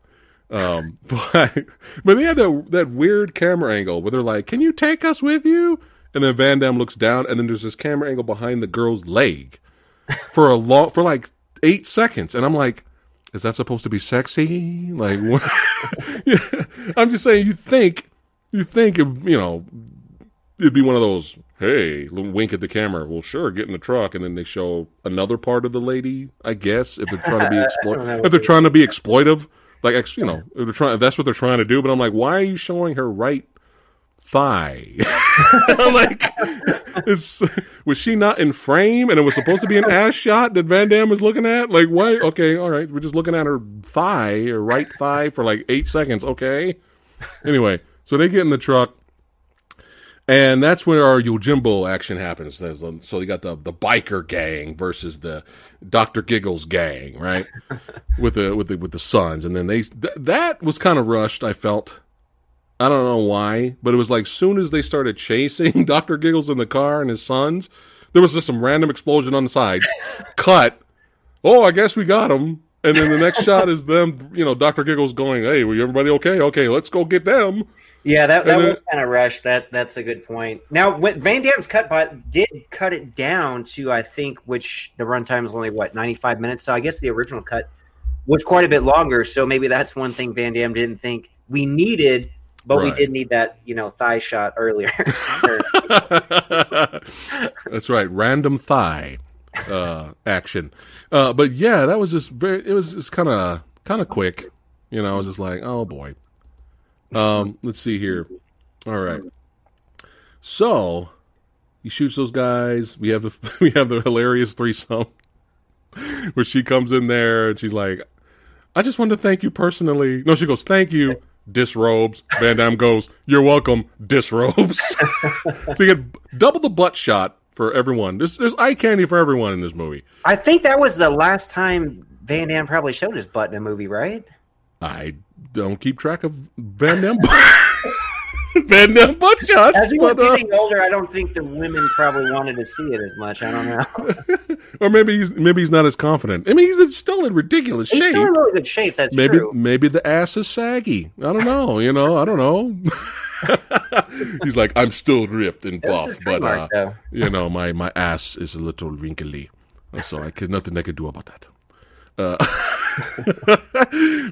Um, but but they had that that weird camera angle where they're like, "Can you take us with you?" And then Van Damme looks down, and then there's this camera angle behind the girl's leg for a long for like eight seconds, and I'm like, "Is that supposed to be sexy?" Like, yeah. I'm just saying, you think you think if you know it'd be one of those. Hey, wink at the camera. Well, sure, get in the truck, and then they show another part of the lady. I guess if they're trying to be don't know exploit, what if they're trying to be exploitive, like ex- you know, if they're trying. If that's what they're trying to do. But I'm like, why are you showing her right thigh? I'm like, was she not in frame? And it was supposed to be an ass shot that Van Damme was looking at. Like, why? Okay, all right, we're just looking at her thigh, her right thigh, for like eight seconds. Okay. Anyway, so they get in the truck. And that's where our Yojimbo action happens. So you got the the biker gang versus the Doctor Giggles gang, right? with the with the with the sons, and then they th- that was kind of rushed. I felt. I don't know why, but it was like soon as they started chasing Doctor Giggles in the car and his sons, there was just some random explosion on the side. Cut. Oh, I guess we got him. And then the next shot is them, you know, Doctor Giggles going, "Hey, were everybody okay? Okay, let's go get them." Yeah, that, that then- was kind of rushed. That that's a good point. Now, Van Damme's cut, but did cut it down to I think which the runtime is only what ninety five minutes. So I guess the original cut was quite a bit longer. So maybe that's one thing Van Damme didn't think we needed, but we did need that you know thigh shot earlier. That's right, random thigh uh, action. Uh, but yeah, that was just very. It was just kind of kind of quick. You know, I was just like, oh boy. Um, let's see here. All right. So he shoots those guys. We have the we have the hilarious threesome where she comes in there and she's like, "I just wanted to thank you personally." No, she goes, "Thank you." Disrobes. Van Damme goes, "You're welcome." Disrobes. so you get double the butt shot for everyone. There's there's eye candy for everyone in this movie. I think that was the last time Van Damme probably showed his butt in a movie, right? I don't keep track of Van Damme. Van butt shots. As he was but, uh, getting older, I don't think the women probably wanted to see it as much. I don't know. or maybe he's maybe he's not as confident. I mean, he's still in ridiculous He's shape. He's still in really good shape. That's maybe true. maybe the ass is saggy. I don't know. You know, I don't know. he's like, I'm still ripped and buff, but uh, you know, my my ass is a little wrinkly, so I could nothing I could do about that. Uh,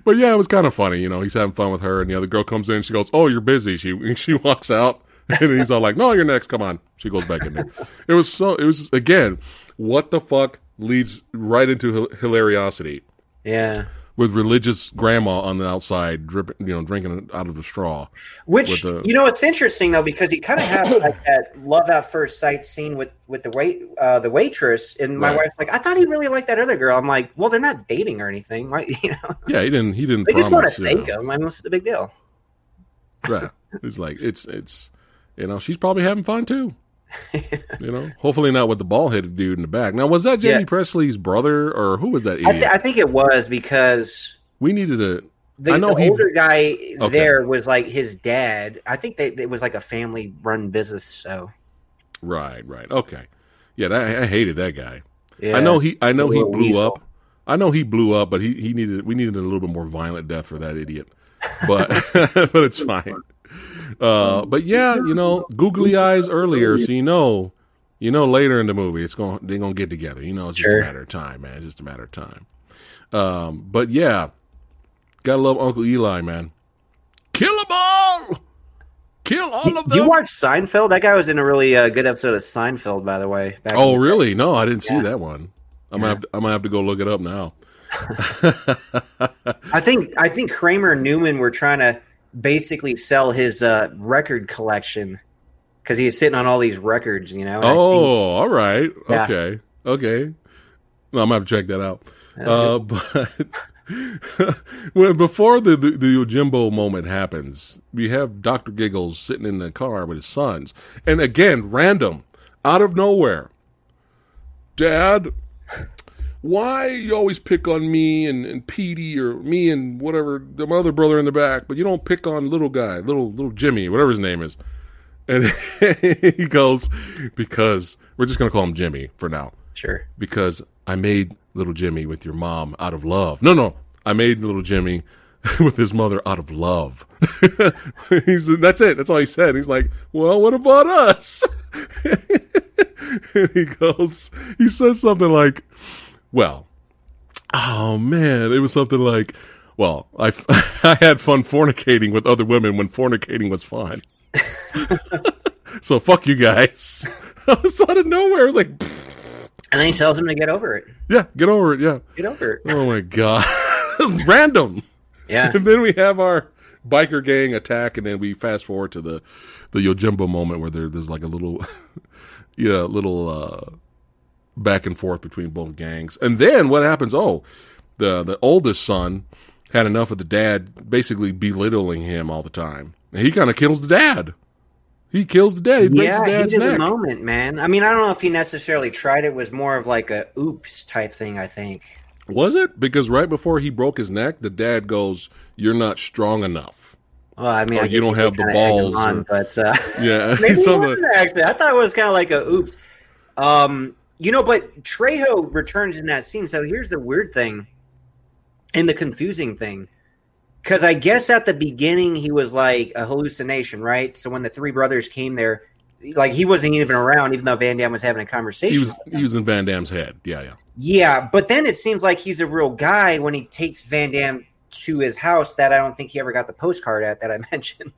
but yeah, it was kind of funny. You know, he's having fun with her, and the other girl comes in. She goes, "Oh, you're busy." She she walks out, and he's all like, "No, you're next. Come on." She goes back in there. It was so. It was again, what the fuck leads right into hil- hilariosity Yeah. With religious grandma on the outside, dripping, you know, drinking out of the straw. Which the- you know, it's interesting though because you kind of have like that love at first sight scene with with the wait uh, the waitress, and my Right. wife's like, I thought he really liked that other girl. I'm like, well, they're not dating or anything, right? You know, Yeah, he didn't. He didn't. they just want to promise, thank know. him. I mean, what's the big deal? Yeah, it's like it's it's you know she's probably having fun too. you know, hopefully not with the ball headed dude in the back. Now, was that Jaime Yeah. Pressly's brother or who was that I, idiot? th- I think it was because we needed a the, I know the he- older guy Okay. there was like his dad. I think they, it was like a family run business. So right, right, okay, yeah. That, I hated that guy. yeah. I know he. I know he blew weasel. up. I know he blew up, but he, he needed. We needed a little bit more violent death for that idiot. But but it's fine. Uh, but yeah, you know, googly eyes earlier, so you know, you know, later in the movie, it's going they're gonna get together. You know, it's just Sure. a matter of time, man. It's just a matter of time. Um, but yeah, gotta love Uncle Eli, man. Kill them all. Kill all of Did them. you watch Seinfeld? That guy was in a really uh, good episode of Seinfeld, by the way. Oh, in- really? No, I didn't see Yeah. that one. I'm gonna have to, I'm gonna have to go look it up now. I think I think Kramer and Newman were trying to basically sell his uh, record collection because he's sitting on all these records, you know. Oh, think all right. Yeah. Okay. Okay. Well, I'm gonna have to check that out. Uh, but when before the, the the Yojimbo moment happens, we have Doctor Giggles sitting in the car with his sons, and again, random, out of nowhere, Dad, why you always pick on me and, and Petey or me and whatever the other brother in the back, but you don't pick on little guy, little little Jimmy, whatever his name is, and he goes because we're just gonna call him Jimmy for now sure. because I made little Jimmy with your mom out of love. No, no, I made little Jimmy with his mother out of love. He's that's it. That's all he said. He's like, well, what about us? and he goes, he says something like, well, oh man, it was something like, well, I I had fun fornicating with other women when fornicating was fun. so fuck you guys. I was out of nowhere. I was like. And then he tells him to get over it. Yeah, get over it. Yeah. Get over it. Oh my god, random. Yeah. And then we have our biker gang attack, and then we fast forward to the the Yojimbo moment where there, there's like a little, yeah, little uh, back and forth between both gangs. And then what happens? Oh, the the oldest son had enough of the dad basically belittling him all the time, and he kind of kills the dad. He kills the dad. He Yeah, the he did the moment, man. I mean, I don't know if he necessarily tried it. Was more of like a oops type thing. I think. Was it? Because right before he broke his neck, the dad goes, "You're not strong enough." Well, I mean, I you don't have the kinda egg him balls on, or- but uh, Yeah, maybe he wasn't actually. I thought it was kind of like a oops. Um, you know, but Trejo returns in that scene. So here's the weird thing, and the confusing thing, because I guess at the beginning he was like a hallucination, right? So when the three brothers came there, like he wasn't even around, even though Van Damme was having a conversation. He was he was in Van Damme's head. Yeah, yeah. Yeah, but then it seems like he's a real guy when he takes Van Damme to his house that I don't think he ever got the postcard at that I mentioned.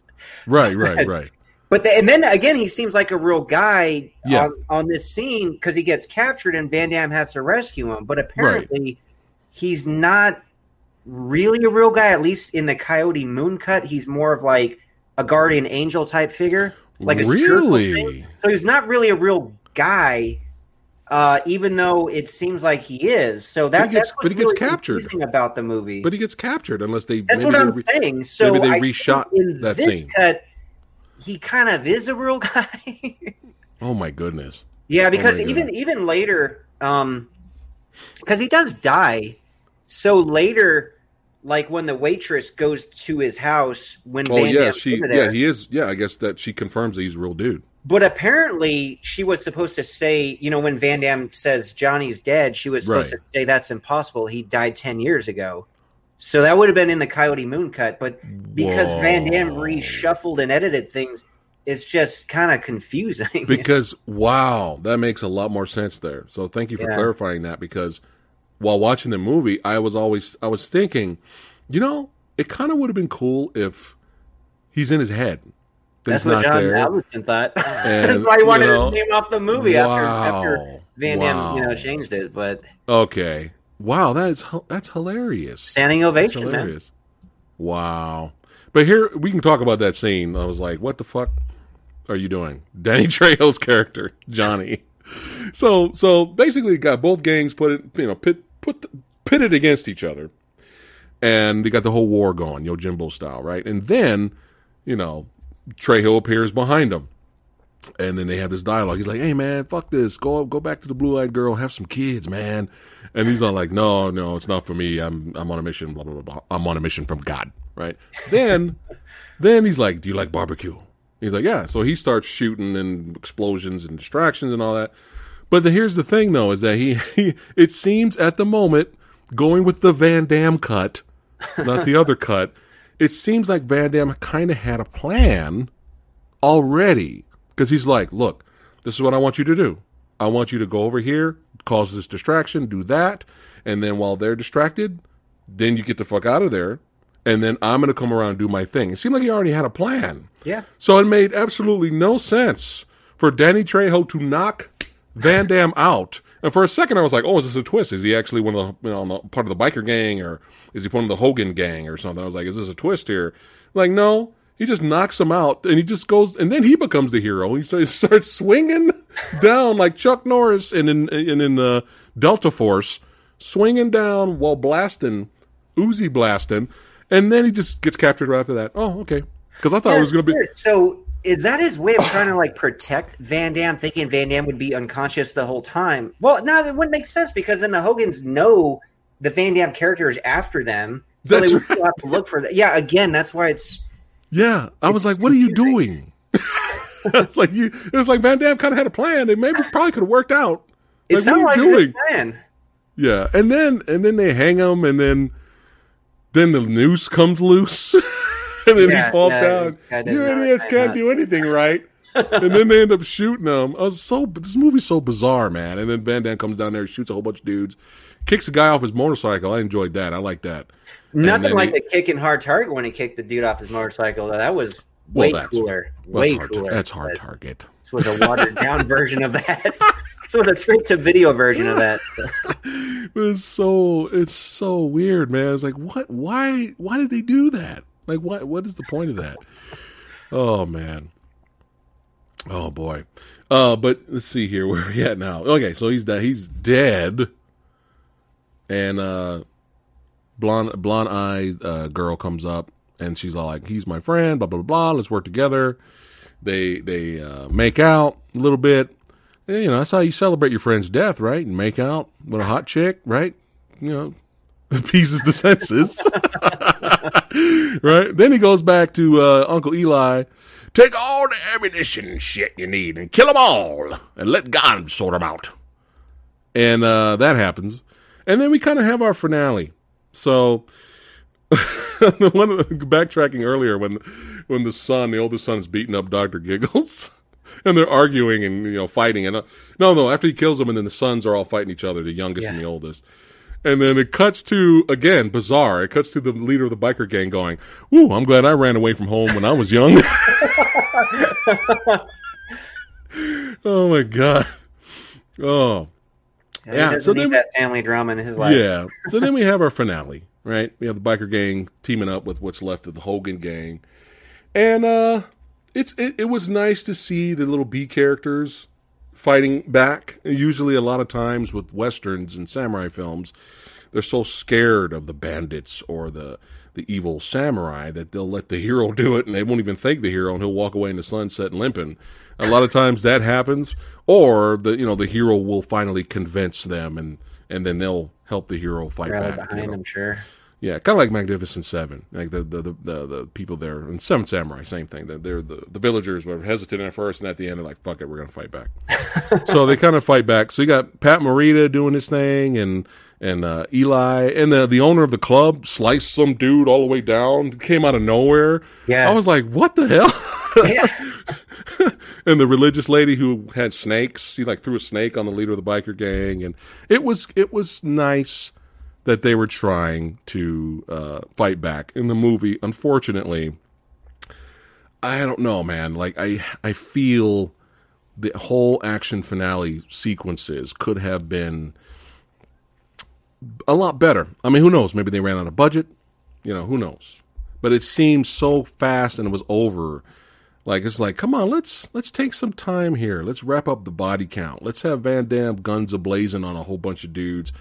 Right, right, right. But the, and then again, he seems like a real guy Yeah. on, on this scene because he gets captured and Van Damme has to rescue him. But apparently, he's not really a real guy. At least in the Coyote Moon cut, he's more of like a guardian angel type figure, like really? So he's not really a real guy, uh, even though it seems like he is. So that, he gets- that's but he gets really captured. about the movie. But he gets captured unless they. That's maybe what they I'm re- saying. So maybe they I reshot in that this scene. cut, he kind of is a real guy. Oh my goodness! yeah, because my even goodness. even later, um, because he does die. So later, like when the waitress goes to his house when Oh Van yeah, she. there, Yeah, he is. Yeah, I guess that she confirms that he's a real dude. But apparently, she was supposed to say, you know, when Van Damme says Johnny's dead, she was supposed Right. to say that's impossible. He died 10 years ago. So that would have been in the Coyote Moon cut. But because Van Damme Whoa. reshuffled and edited things, it's just kind of confusing. Because wow, that makes a lot more sense there. So thank you for Yeah. clarifying that. Because while watching the movie, I was always I was thinking, you know, it kind of would have been cool if he's in his head. that's what John there. Avildsen thought. that's why he wanted know, his name off the movie after, Wow. after Van Damme, you know, changed it. But Okay. Wow, that is that's hilarious. standing That's ovation, man. Wow. But here we can talk about that scene. I was like, what the fuck are you doing? Danny Trejo's character, Johnny. so so basically got both gangs put it you know, pit put the, pitted against each other. And they got the whole war going, Yojimbo style, right? And then, you know, Trejo appears behind them. And then they have this dialogue. He's like, "Hey man, fuck this. Go go back to the blue-eyed girl. Have some kids, man." And he's all like, "No, no, it's not for me. I'm I'm on a mission. Blah blah blah. blah. I'm on a mission from God." Right? Then, then he's like, "Do you like barbecue?" He's like, "Yeah." So he starts shooting and explosions and distractions and all that. But the, here's the thing, though, is that he, he it seems at the moment going with the Van Damme cut, not the other cut. It seems like Van Damme kind of had a plan already because he's like, look, this is what I want you to do. I want you to go over here, cause this distraction, do that, and then while they're distracted, then you get the fuck out of there, and then I'm gonna come around and do my thing. It seemed like he already had a plan. Yeah. So it made absolutely no sense for Danny Trejo to knock Van Damme out And for a second, I was like, "Oh, is this a twist? Is he actually one of the you know the, part of the biker gang, or is he one of the Hogan gang, or something?" I was like, "Is this a twist here?" Like, no, he just knocks him out, and he just goes, and then he becomes the hero. He starts, starts swinging down like Chuck Norris and in and in the Delta Force, swinging down while blasting, Uzi blasting, and then he just gets captured right after that. Oh, okay, because I thought it was going to be. So is that his way of trying to like protect Van Damme, thinking Van Damme would be unconscious the whole time? Well, no, that wouldn't make sense because then the Hogans know the Van Damme character is after them, so That's they would right. have to look for that. Yeah, again, that's why it's Yeah, I was like, "What are you doing?" it's like you. It was like Van Damme kind of had a plan. It maybe probably could have worked out. it's Like, not what like are you a doing? Yeah, and then and then they hang him, and then then the noose comes loose, and then Yeah, he falls no, down. You idiots can't not- do anything right. and then they end up shooting him. I was so this movie's so bizarre, man. And then Van Damme comes down there, shoots a whole bunch of dudes, kicks a guy off his motorcycle. I enjoyed that. I like that. Nothing like he- the kicking hard target when he kicked the dude off his motorcycle. That was way that's- cooler. Well, way that's hard. cooler. that's hard target. This was a watered down version of that. this was a straight to video version of that. It's so it's so weird, man. It's like what? Why? Why did they do that? Like what? What is the point of that? Oh man. Oh boy. Uh, but let's see here where we at now. Okay, so he's dead. He's dead. And uh, blonde blonde eyed uh, girl comes up and she's all like, "He's my friend." Blah blah blah. Let's work together. They they uh, make out a little bit. Yeah, you know, that's how you celebrate your friend's death, right? And make out with a hot chick, right? You know, appeases the senses. right? Then he goes back to uh, Uncle Eli. Take all the ammunition shit you need and kill them all and let God sort them out. And uh, that happens. And then we kind of have our finale. So, the one backtracking earlier when when the son, the oldest son, is beating up Doctor Giggles, and they're arguing and you know fighting, and uh, no, no, after he kills them, and then the sons are all fighting each other, the youngest and the oldest, and then it cuts to again bizarre. It cuts to the leader of the biker gang going, "Ooh, I'm glad I ran away from home when I was young." oh my god! Oh He Yeah, doesn't so need then- that family drama in his life. yeah. So then we have our finale, right? We have the biker gang teaming up with what's left of the Hogan gang, and uh, it's it, it was nice to see the little B characters fighting back. Usually, a lot of times with westerns and samurai films, they're so scared of the bandits or the the evil samurai that they'll let the hero do it, and they won't even thank the hero, and he'll walk away in the sunset limping. A lot of times that happens, or the you know the hero will finally convince them, and and then they'll help the hero fight Rally back. you behind know. them, sure. Yeah, kind of like Magnificent Seven, like the the, the the the people there and Seven Samurai, same thing. They're, they're the the villagers were hesitant at first, and at the end they're like, "Fuck it, we're gonna fight back." so they kind of fight back. So you got Pat Morita doing his thing, and and uh, Eli and the the owner of the club sliced some dude all the way down, came out of nowhere. Yeah. I was like, "What the hell?" Yeah. and the religious lady who had snakes, she like threw a snake on the leader of the biker gang, and it was it was nice that they were trying to uh, fight back in the movie. Unfortunately, I don't know, man. Like I I feel the whole action finale sequences could have been a lot better. I mean, who knows? Maybe they ran out of budget. You know, who knows? But it seemed so fast and it was over. Like it's like, come on, let's let's take some time here. Let's wrap up the body count. Let's have Van Damme guns ablazing on a whole bunch of dudes.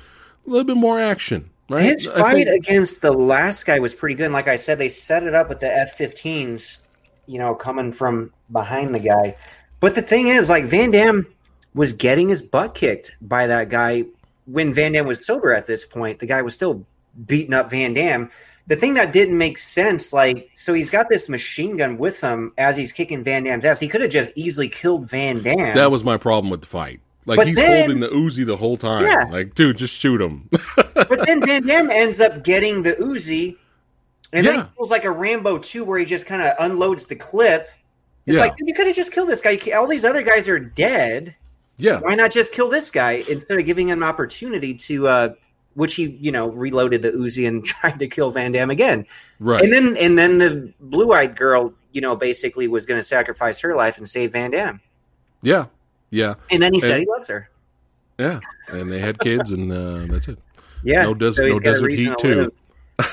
A little bit more action, right? His fight think- against the last guy was pretty good. And like I said, they set it up with the F-15s, you know, coming from behind the guy. But the thing is, like Van Damme was getting his butt kicked by that guy when Van Damme was sober. At this point, the guy was still beating up Van Damme. The thing that didn't make sense, like, so he's got this machine gun with him as he's kicking Van Damme's ass. He could have just easily killed Van Damme. that was my problem with the fight. Like But he's then- holding the Uzi the whole time. Yeah. Like, dude, just shoot him. but then Van Damme ends up getting the Uzi, and then Yeah. he feels like a Rambo 2 where he just kind of unloads the clip. It's Yeah. like, you could have just killed this guy. All these other guys are dead. yeah, Why not just kill this guy instead of giving him an opportunity to, uh, which he, you know, reloaded the Uzi and tried to kill Van Damme again. right. And then, and then the blue eyed girl, you know, basically was going to sacrifice her life and save Van Damme. yeah, yeah. And then he said And- he loves her. Yeah, and they had kids, and uh, that's it. Yeah, No desert- he's no desert reason heat, to too.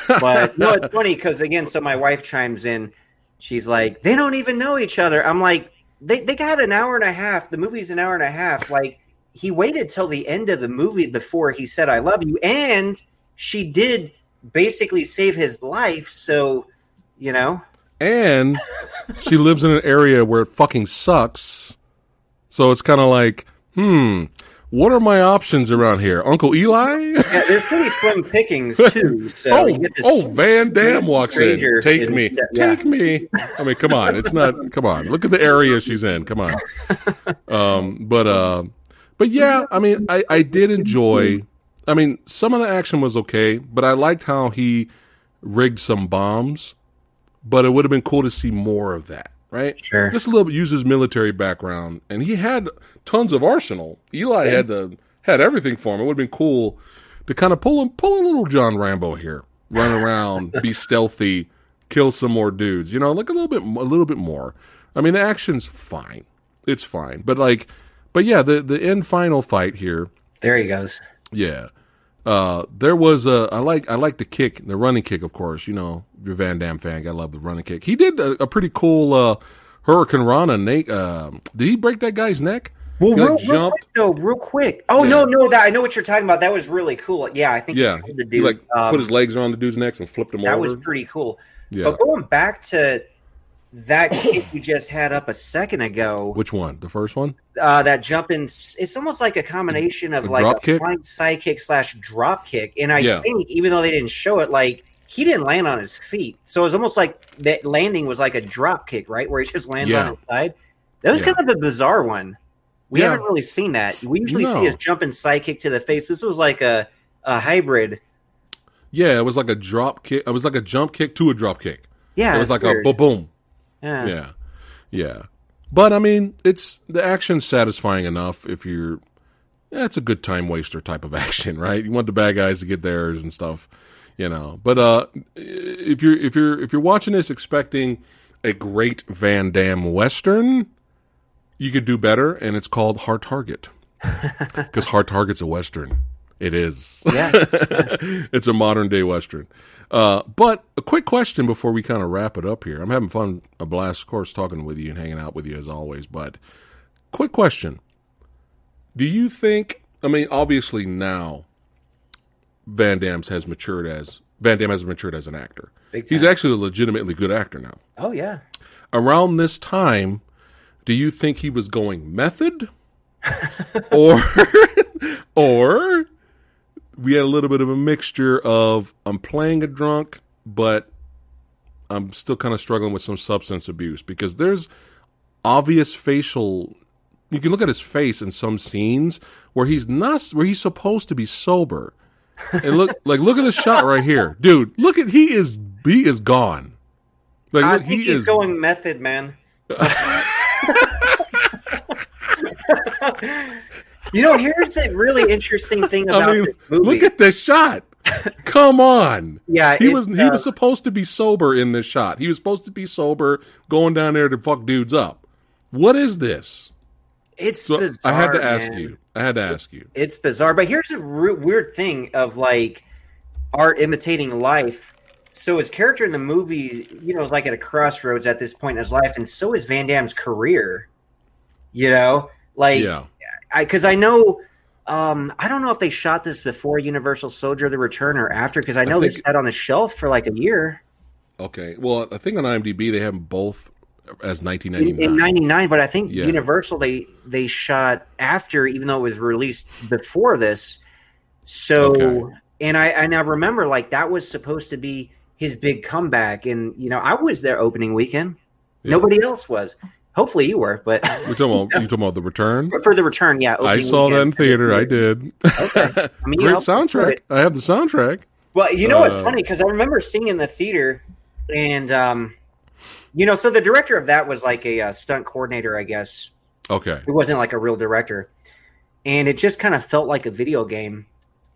But no, it's funny because again, so my wife chimes in. She's like, they don't even know each other. I'm like, they they got an hour and a half. The movie's an hour and a half. Like he waited till the end of the movie before he said I love you, and she did basically save his life. So, you know, And she lives in an area where it fucking sucks. So it's kind of like, hmm, what are my options around here? Uncle Eli? yeah, there's pretty slim pickings too. So oh, you get this oh, Van Damme walks in. Take in- me. yeah. Take me. I mean, come on. It's not, come on. Look at the area she's in. Come on. Um, but, uh, but yeah, I mean, I, I did enjoy, I mean, some of the action was okay, but I liked how he rigged some bombs, but it would have been cool to see more of that, right? Sure. Just a little bit, use his military background. And he had tons of arsenal. Eli had the, had everything for him. It would have been cool to kind of pull him, pull a little John Rambo here, run around, be stealthy, kill some more dudes. You know, like a little bit, a little bit more. I mean, the action's fine. It's fine, but like, but yeah, the the end final fight here, There he goes. yeah. Uh, there was a I like I like the kick, the running kick, of course. You know, if you're Van Damme fan, I love the running kick. He did a, a pretty cool uh, Hurricanrana. Nate, uh, did he break that guy's neck? Well, He, real, real quick though, real quick. Oh Yeah. no, no, that I know what you're talking about. That was really cool. Yeah, I think Yeah, he the he dude. like Um, put his legs around the dude's neck and flipped him that over. That was pretty cool. yeah, But going back to that kick you just had up a second ago, which one? The first one? uh, that jumping, it's almost like a combination of A like a kick? flying side kick slash drop kick. And I Yeah. think even though they didn't show it, like he didn't land on his feet, so it was almost like that landing was like a drop kick, right, where he just lands Yeah. on his side. That was Yeah. kind of a bizarre one. We haven't really seen that. We usually No. see his jumping side kick to the face. This was like a a hybrid. Yeah, it was like a drop kick. It was like a jump kick to a drop kick. Yeah, it was like weird. a boom, boom. Yeah. Yeah, yeah. But I mean, it's the action's satisfying enough if you're. Yeah, it's a good time waster type of action, right? You want the bad guys to get theirs and stuff, you know. But uh, if you're if you're if you're watching this expecting a great Van Damme western, you could do better, and it's called Hard Target because Hard Target's a western. It is. Yeah. it's a modern day western. Uh, but a quick question before we kind of wrap it up here. I'm having fun, a blast, of course, talking with you and hanging out with you as always. But quick question: Do you think? I mean, obviously now Van Damme's has matured as Van Damme has matured as an actor. He's actually a legitimately good actor now. Oh yeah. Around this time, do you think he was going method, or or we had a little bit of a mixture of I'm playing a drunk, but I'm still kind of struggling with some substance abuse because there's obvious facial. You can look at his face in some scenes where he's not where he's supposed to be sober, and look like look at the shot right here, dude. Look at he is he is gone. Like I look, think he he's is going method, man. you know, here's a really interesting thing about I mean, this movie. look at this shot. Come on. yeah, He was he uh, was supposed to be sober in this shot. He was supposed to be sober, going down there to fuck dudes up. What is this? it's So bizarre. I had to ask man. you. I had to ask you. It's bizarre, but here's a re- weird thing of like art imitating life. So his character in the movie, you know, is like at a crossroads at this point in his life, and so is Van Damme's career. You know, like yeah. I because I know um I don't know if they shot this before Universal Soldier the Return or after because I know think- this sat on the shelf for like a year Okay. Well, I think on IMDb they have them both as in, 1999. in '99, but I think Yeah. Universal they they shot after, even though it was released before this. So Okay. and I and I remember like that was supposed to be his big comeback, and you know I was there opening weekend. Yeah. Nobody else was. Hopefully you were, but We're talking about you talking about the return. for the return, yeah. I saw that in theater. I did. Okay. I mean, you Great soundtrack. I have the soundtrack. Well, you know what's Uh, funny because I remember seeing in the theater, and um, you know, so the director of that was like a uh, stunt coordinator, I guess. Okay. It wasn't like a real director, and it just kind of felt like a video game.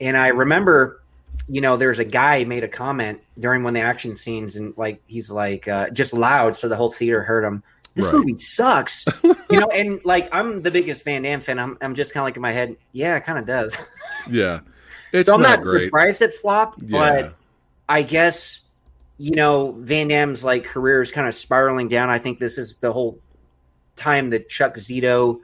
And I remember, you know, there's a guy made a comment during one of the action scenes, and like he's like uh, just loud, so the whole theater heard him. This Right. movie sucks. you know, and like I'm the biggest Van Damme fan. I'm I'm just kind of like in my head, yeah, it kind of does. Yeah, it's so I'm not, not, great. surprised it flopped, Yeah, but I guess you know Van Damme's like career is kind of spiraling down. I think this is the whole time that Chuck Zito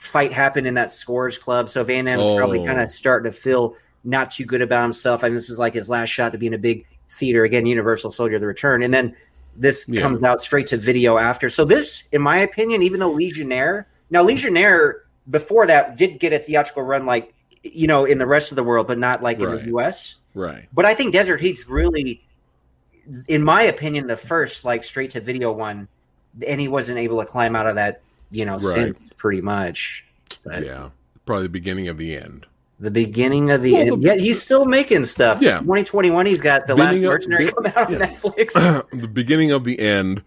fight happened in that Scores Club. So Van Damme's probably Oh. kind of starting to feel not too good about himself. I mean, this is like his last shot to be in a big theater again. Universal Soldier: The Return, and then this Yeah. comes out straight to video after. So this, in my opinion, even though Legionnaire now Legionnaire before that did get a theatrical run like you know in the rest of the world, but not like in the U.S. right. But I think Desert Heat's really, in my opinion, the first like straight to video one, and he wasn't able to climb out of that, you know, Right. since pretty much. But Yeah, probably the beginning of the end. The beginning of the Well, end, the- yet he's still making stuff. Yeah. 2021, he's got the last Beginning of- mercenary come out on. Netflix. the beginning of the end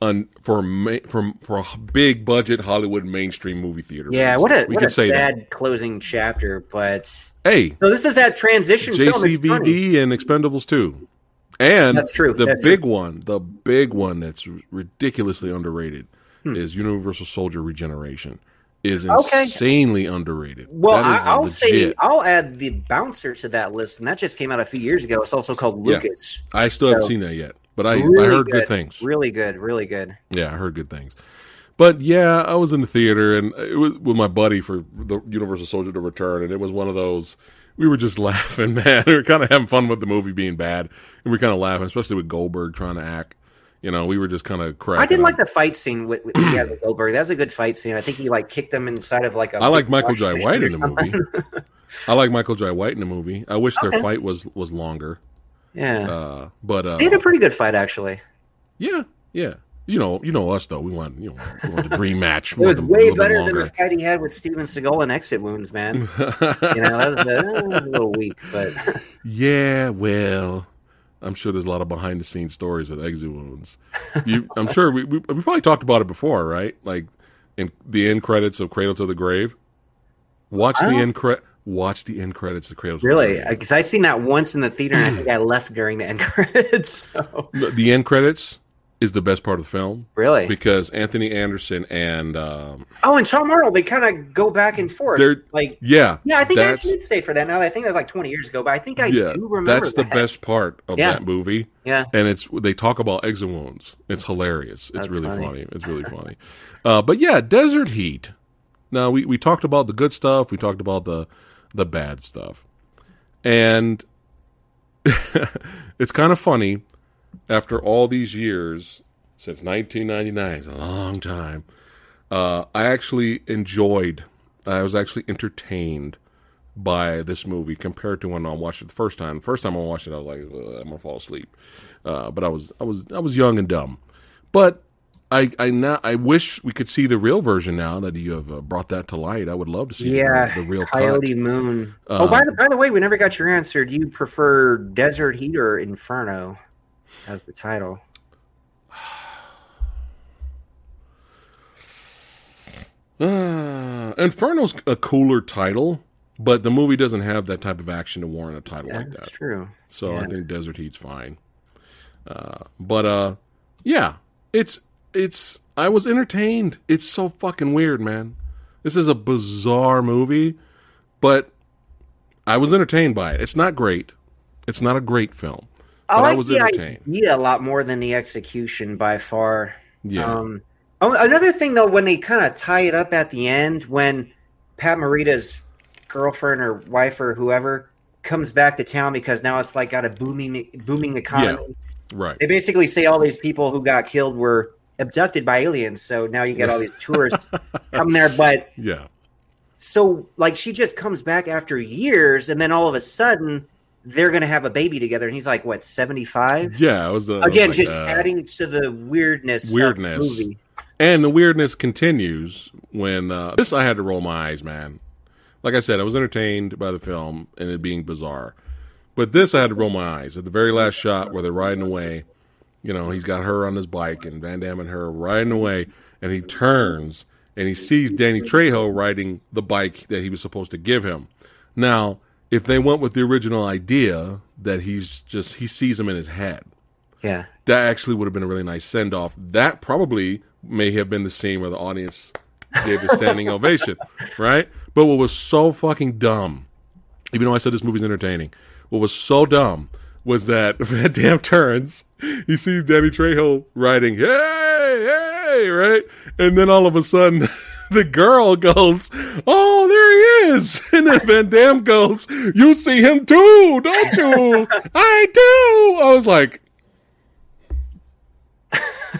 on for ma- for for a big budget Hollywood mainstream movie theater. yeah, what a we what can a say sad that. closing chapter. But Hey, so this is that transition film. JCVD and Expendables 2. And That's true, the that's big one, the big one that's ridiculously underrated Hmm. is Universal Soldier Regeneration. Is Okay. insanely underrated. Well, I, I'll say. I'll add the bouncer to that list, and that just came out a few years ago. It's also called Yeah. Lukas. I still haven't seen that yet, but I, Really I heard good. things. Really good, really good. Yeah, I heard good things. But yeah, I was in the theater and it was with my buddy for the Universal Soldier to Return, and it was one of those. We were just laughing, man. We were kind of having fun with the movie being bad, and we are kind of laughing, especially with Goldberg trying to act. You know, we were just kind of cracking. I did like the fight scene with, with, yeah, with Goldberg. That was a good fight scene. I think he like kicked him inside of like a. I like Michael Jai White in the movie. I like Michael Jai White in the movie. I wish Okay. their fight was was longer. yeah, Uh, but uh, they had a pretty good fight actually. yeah, yeah. You know, you know us though. We want you know we want the dream match. It was the- way better than the fight he had with Steven Seagal in Exit Wounds, man. you know, that was, that was a little weak, but Yeah, well, I'm sure there's a lot of behind the scenes stories with exit wounds. You, I'm sure we, we we probably talked about it before, right? Like in the end credits of Cradle to the Grave. Watch the end cre- Watch the end credits of Cradle to really, the Grave. because I seen that once in the theater, and I think I left during the end credits. So the end credits is the best part of the film really, because Anthony Anderson and um, oh, and Tom Arnold, they kind of go back and forth. They're- like, yeah, yeah, I think I did stay for that. Now I think that was like 20 years ago, but I think I yeah, do remember that's the that. best part of Yeah. that movie. Yeah. and it's they talk about exit wounds. It's hilarious. It's That's really funny. funny. It's really funny. Uh, but yeah, Desert Heat. Now we, we talked about the good stuff. We talked about the the bad stuff, and it's kind of funny. After all these years, since 1999, it's a long time. Uh, I actually enjoyed. I was actually entertained by this movie compared to when I watched it the first time. The first time I watched it, I was like, I'm gonna fall asleep. Uh, but I was, I was, I was young and dumb. But I, I now, I wish we could see the real version now that you have uh, brought that to light. I would love to see Yeah, the, the real Coyote cut. Moon. Uh, oh, by the by the way, we never got your answer. Do you prefer Desert Heat or Inferno as the title? Uh, Inferno's a cooler title, but the movie doesn't have that type of action to warrant a title Yeah, like that. that's true. So I think Desert Heat's fine. Uh, but uh, yeah, it's it's. I was entertained. It's so fucking weird, man. This is a bizarre movie, but I was entertained by it. It's not great. It's not a great film, I I, like was the entertained. idea a lot more than the execution by far. Yeah, Um, oh, another thing though, when they kind of tie it up at the end, when Pat Morita's girlfriend or wife or whoever comes back to town because now it's like got a booming booming economy. right. They basically say all these people who got killed were abducted by aliens. So now you get all these tourists come there, but Yeah, so like she just comes back after years, and then all of a sudden they're gonna have a baby together, and he's like what seventy five. yeah. It was, uh, was Again, like, just uh, adding to the weirdness. Weirdness. Of the movie. And the weirdness continues when uh, this I had to roll my eyes, man. Like I said, I was entertained by the film and it being bizarre. But this I had to roll my eyes. At the very last shot where they're riding away, you know, he's got her on his bike and Van Damme and her riding away and he turns and he sees Danny Trejo riding the bike that he was supposed to give him. Now, if they went with the original idea that he's just he sees him in his head. Yeah. That actually would have been a really nice send off. That probably may have been the scene where the audience gave the standing ovation, right? But what was so fucking dumb, even though I said this movie's entertaining, what was so dumb was that Van Damme turns, he sees Danny Trejo riding, hey, hey, right? And then all of a sudden, the girl goes, oh, there he is. And then Van Damme goes, you see him too, don't you? I do. I was like,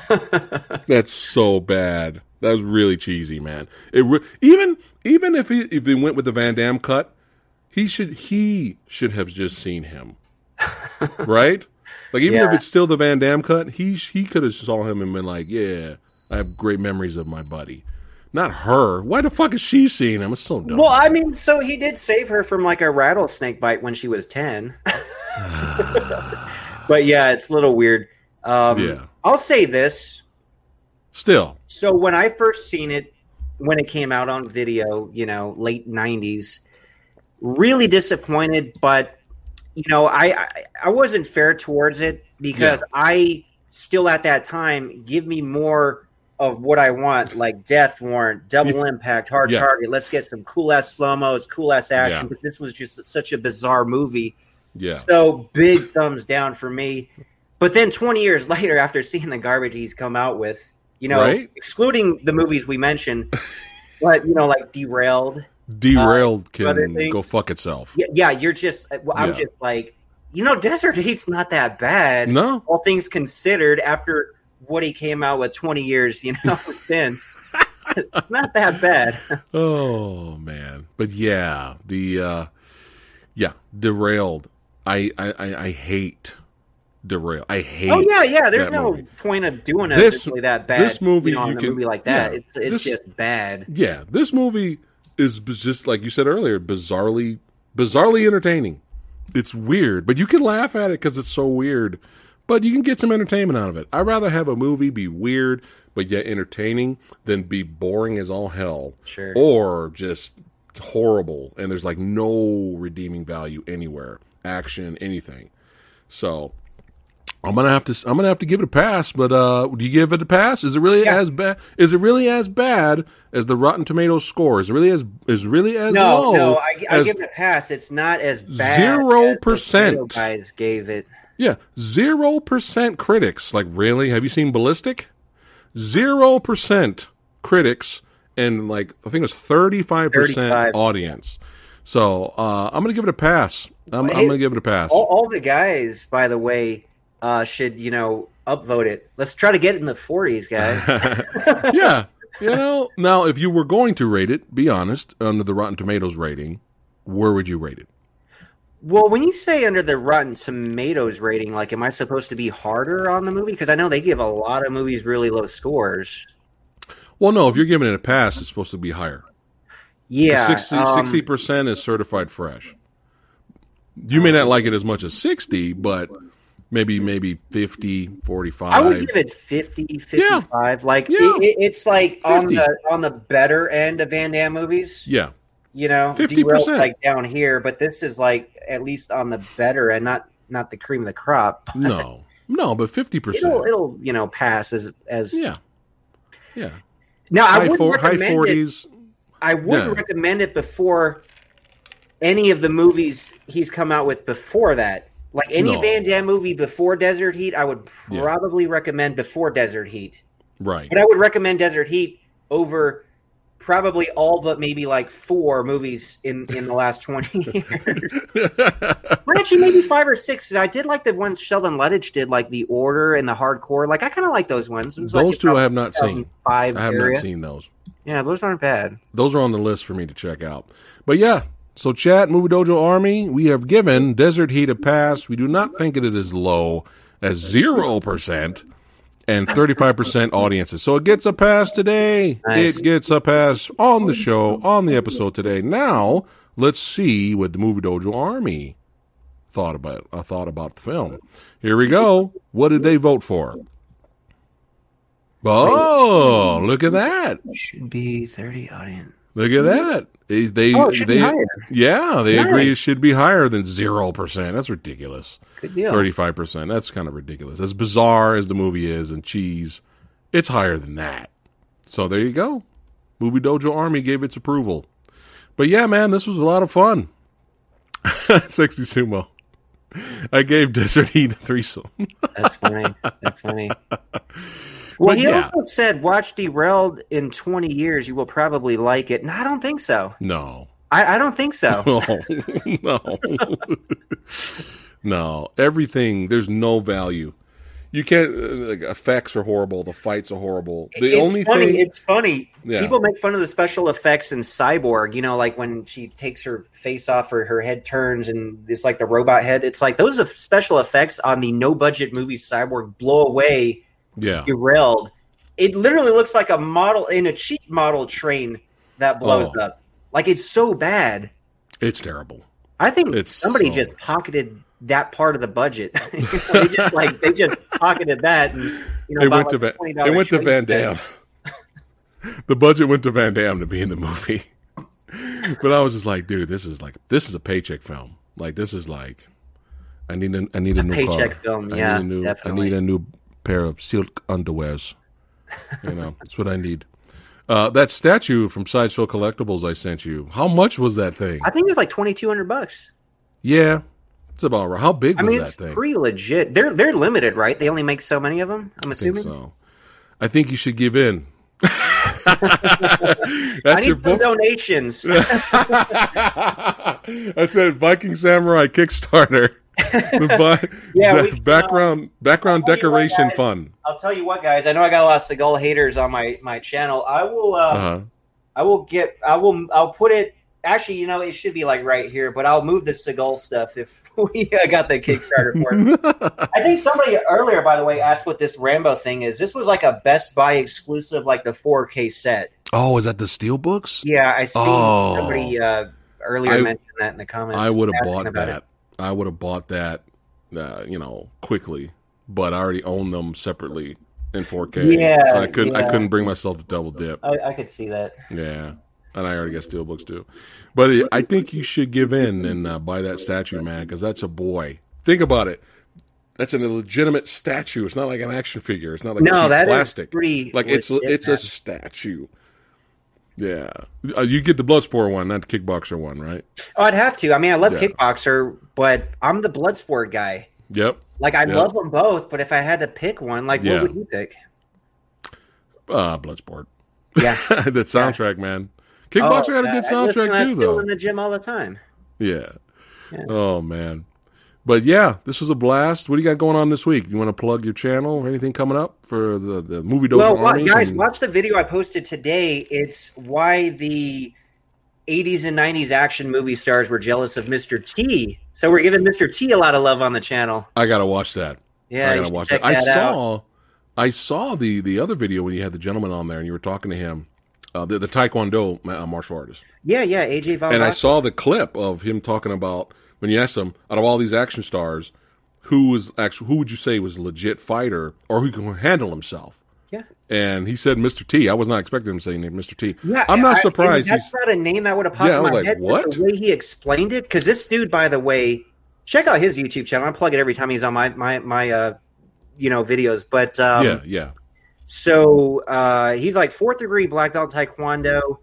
that's so bad. That was really cheesy, man. It re- even even if he if they went with the Van Damme cut, he should he should have just seen him, right? Like even Yeah. if it's still the Van Damme cut, he he could have saw him and been like, "Yeah, I have great memories of my buddy." Not her. Why the fuck is she seeing him? It's so dumb. Well, I mean, so he did save her from like a rattlesnake bite when she was 10. but yeah, it's a little weird. Um, Yeah. I'll say this. Still, So when I first seen it, when it came out on video, you know, late 90s, really disappointed, but you know, I I, I wasn't fair towards it because I still at that time give me more of what I want, like Death Warrant, Double Impact, Hard Yeah. Target. Let's get some cool ass slow mos, cool ass action. Yeah. But this was just such a bizarre movie. yeah. So big thumbs down for me. But then 20 years later, after seeing the garbage he's come out with, you know, Right. excluding the movies we mentioned, but you know, like Derailed. Derailed uh, other can things- go fuck itself. Yeah, yeah you're just. Uh, well, I'm Yeah. just like, you know, Desert Heat's not that bad. No, All things considered, after what he came out with 20 years, you know, since it's not that bad. Oh man, but yeah, the uh yeah, derailed. I I I, hate derail. I hate. Oh yeah, yeah. There's no movie. point of doing it This- that bad. this movie you know, you can- movie like that. yeah, it's it's this- just bad. Yeah, this movie is just like you said earlier, bizarrely bizarrely entertaining. It's weird, but you can laugh at it because it's so weird. But you can get some entertainment out of it. I'd rather have a movie be weird but yet entertaining than be boring as all hell. Sure. Or just horrible and there's like no redeeming value anywhere. Action, anything. So I'm gonna have to. I'm gonna have to give it a pass. But uh, do you give it a pass? Is it really Yeah. as bad? Is it really as bad as the Rotten Tomatoes score? Is it really as is really as No, low? no, I, I give it a pass. It's not as bad. Zero percent guys gave it. Yeah, zero percent critics. Like really? Have you seen Ballistic? Zero percent critics and like I think it was thirty five percent audience. So uh, I'm gonna give it a pass. I'm, I'm gonna give it a pass. All, all the guys, by the way, uh, should you know upvote it. Let's try to get it in the 40s, guys. yeah. You know, now if you were going to rate it, be honest, under the Rotten Tomatoes rating, where would you rate it? Well, when you say under the Rotten Tomatoes rating, like, am I supposed to be harder on the movie? Because I know they give a lot of movies really low scores. Well, no, if you're giving it a pass, it's supposed to be higher. Yeah, 60 um, 60% is certified fresh. You may not like it as much as 60, but maybe maybe 50, 45. I would give it 50, 55. Like Yeah. it, it- it's like on the on the better end of Van Damme movies. yeah. You know, 50%. Like down here, but this is like at least on the better and not not the cream of the crop. No. No, but 50%. It'll it'll you know pass as as yeah. Yeah. now. I wouldn't four, high recommend it. I wouldn't Yeah. recommend it before any of the movies he's come out with before that. Like any No. Van Damme movie before Desert Heat, I would Yeah. probably recommend before Desert Heat. Right. But I would recommend Desert Heat over probably all but maybe like four movies in in the last 20 years. or actually maybe five or six. I did like the ones Sheldon Lettich did, like The Order and the Hard Corps. Like I kind of like those ones. Was like Those two I have not seen. Five I have area. not seen those. Yeah, those aren't bad. those are on the list for me to check out. But yeah, so chat Movie Dojo Army, we have given Desert Heat a pass. We do not think it is low as zero percent and thirty five percent audiences. So it gets a pass today. Nice. It gets a pass on the show on the episode today. Now let's see what the Movie Dojo Army thought about. Uh, thought about the film. Here we go. What did they vote for? Oh, look at that. Should be thirty audience. Look at that. They, they, Oh, it should be they higher. yeah, they agree it should be higher than zero percent. That's ridiculous. Good deal. Thirty-five percent. That's kind of ridiculous. As bizarre as the movie is, and cheese, it's higher than that. So there you go. Movie Dojo Army gave its approval. But yeah, man, this was a lot of fun. Sexy sumo. I gave Desert Heat a threesome. That's funny. That's funny. Well, But he yeah. also said, "Watch Derailed in 20 years. You will probably like it." And I don't think so. no. I, I don't think so. No. no. no. Everything, there's no value. You can't, uh, like, effects are horrible. The fights are horrible. The it's only funny. thing. It's funny. Yeah. People make fun of the special effects in Cyborg. You know, like when she takes her face off, or her head turns, and it's like the robot head. It's like those are special effects on the no budget movie Cyborg blow away yeah. derailed. It literally looks like a model in a cheap model train that blows Oh. up. Like it's so bad. It's terrible. I think It's somebody so- just pocketed that part of the budget. They just like they just pocketed that, and you know, It went to like, Van, $20 it went to Van. Damme. the budget went to Van Damme to be in the movie. but I was just like, dude, this is like this is a paycheck film. Like this is like I need a I need a, new paycheck car. film, I yeah, need a new, definitely. I need a new pair of silk underwears. You know, that's what I need. Uh, that statue from Sideshow Collectibles I sent you. How much was that thing? I think it was like twenty two hundred bucks. yeah, it's about right. How big I was mean, that it's thing? pretty legit. They're they're limited, right? They only make so many of them. I'm I think assuming. so. I think you should give in. I need some donations. That's it. Viking Samurai Kickstarter. Yeah, the we can, background background tell what, decoration guys. fun. I'll tell you what, guys. I know I got a lot of Seagal haters on my my channel. I will. Uh, Uh-huh. I will get. I will. I'll put it. Actually, you know, it should be like right here, but I'll move the Seagal stuff if we uh, got the Kickstarter for it. I think somebody earlier, by the way, asked what this Rambo thing is. This was like a Best Buy exclusive, like the 4K set. oh, is that the steel books? Yeah, I seen Oh. somebody uh, earlier I- mention that in the comments. I would have bought that. it. I would have bought that, uh, you know, quickly. But I already own them separately in 4K. Yeah, so I couldn't. I couldn't bring myself to double dip. I, I could see that. Yeah, and I already got steelbooks too. But it, I think you should give in and uh, buy that statue, man, because that's a boy. Think about it. That's a legitimate statue. It's not like an action figure. It's not like No, that is plastic. pretty like it's legit, it's a statue. Yeah, uh, you get the Bloodsport one, not the Kickboxer one, right? Oh, I'd have to. I mean, I love Yeah. Kickboxer, but I'm the Bloodsport guy. Yep. Like, I Yeah. love them both, but if I had to pick one, like, Yeah. what would you pick? Uh, Bloodsport. Yeah. that soundtrack, man. Kickboxer had a good I listen to soundtrack too, though. in the gym all the time. Yeah. Yeah. Oh man. But yeah, this was a blast. What do you got going on this week? You want to plug your channel or anything coming up for the, the movie Dojo well, guys, and- watch the video I posted today. It's why the 80s and 90s action movie stars were jealous of Mr. T. So we're giving Mr. T a lot of love on the channel. I gotta watch that. Yeah, I gotta watch that. I that out. saw I saw the the other video when you had the gentleman on there and you were talking to him, uh, the, the Taekwondo uh, martial artist. Yeah, yeah, AJ Von and I saw the clip of him talking about when you ask him out of all these action stars, who was actually who would you say was a legit fighter or who can handle himself? Yeah. And he said Mr. T. I was not expecting him to say Mr. T. Yeah, I'm not I- surprised. That's not a name that would have popped Yeah, in my like, head. what? The way he explained it, because this dude, by the way, check out his YouTube channel. I plug it every time he's on my my my uh, you know videos. But um, yeah, yeah, So uh, he's like fourth degree black belt taekwondo.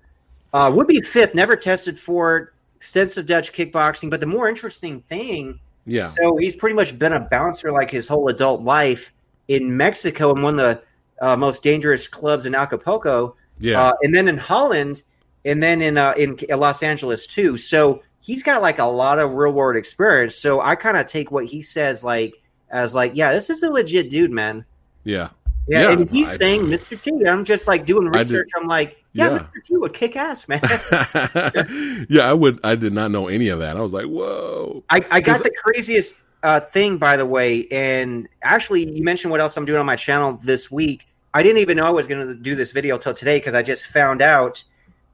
Uh, would be fifth. Never tested for it. Extensive Dutch kickboxing. But the more interesting thing, yeah. so he's pretty much been a bouncer like his whole adult life in Mexico and one of the uh, most dangerous clubs in Acapulco. yeah. Uh, and then in Holland, and then in uh, in Los Angeles too. So he's got like a lot of real world experience. So I kind of take what he says like as like, yeah, this is a legit dude, man. yeah. Yeah, Yeah, and he's I- saying Mr. T. I'm just like doing research. I'm like, yeah, Yeah. Mr. Would kick ass, man. yeah, I would. I did not know any of that. I was like, whoa. I, I got the craziest uh, thing, by the way. And actually, you mentioned what else I'm doing on my channel this week. I didn't even know I was going to do this video till today because I just found out.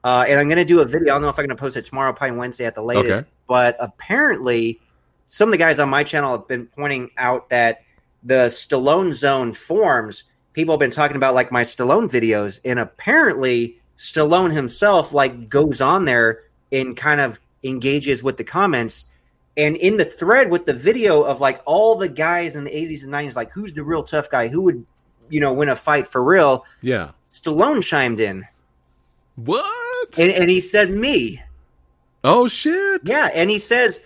Uh, and I'm going to do a video. I don't know if I'm going to post it tomorrow, probably Wednesday at the latest. Okay. But apparently, some of the guys on my channel have been pointing out that the Stallone Zone forms. People have been talking about like my Stallone videos, and apparently Stallone himself like goes on there and kind of engages with the comments. And in the thread with the video of like all the guys in the 80s and 90s, like who's the real tough guy? Who would, you know, win a fight for real? Yeah. Stallone chimed in What? and, and he said, Me. oh shit. Yeah. And he says,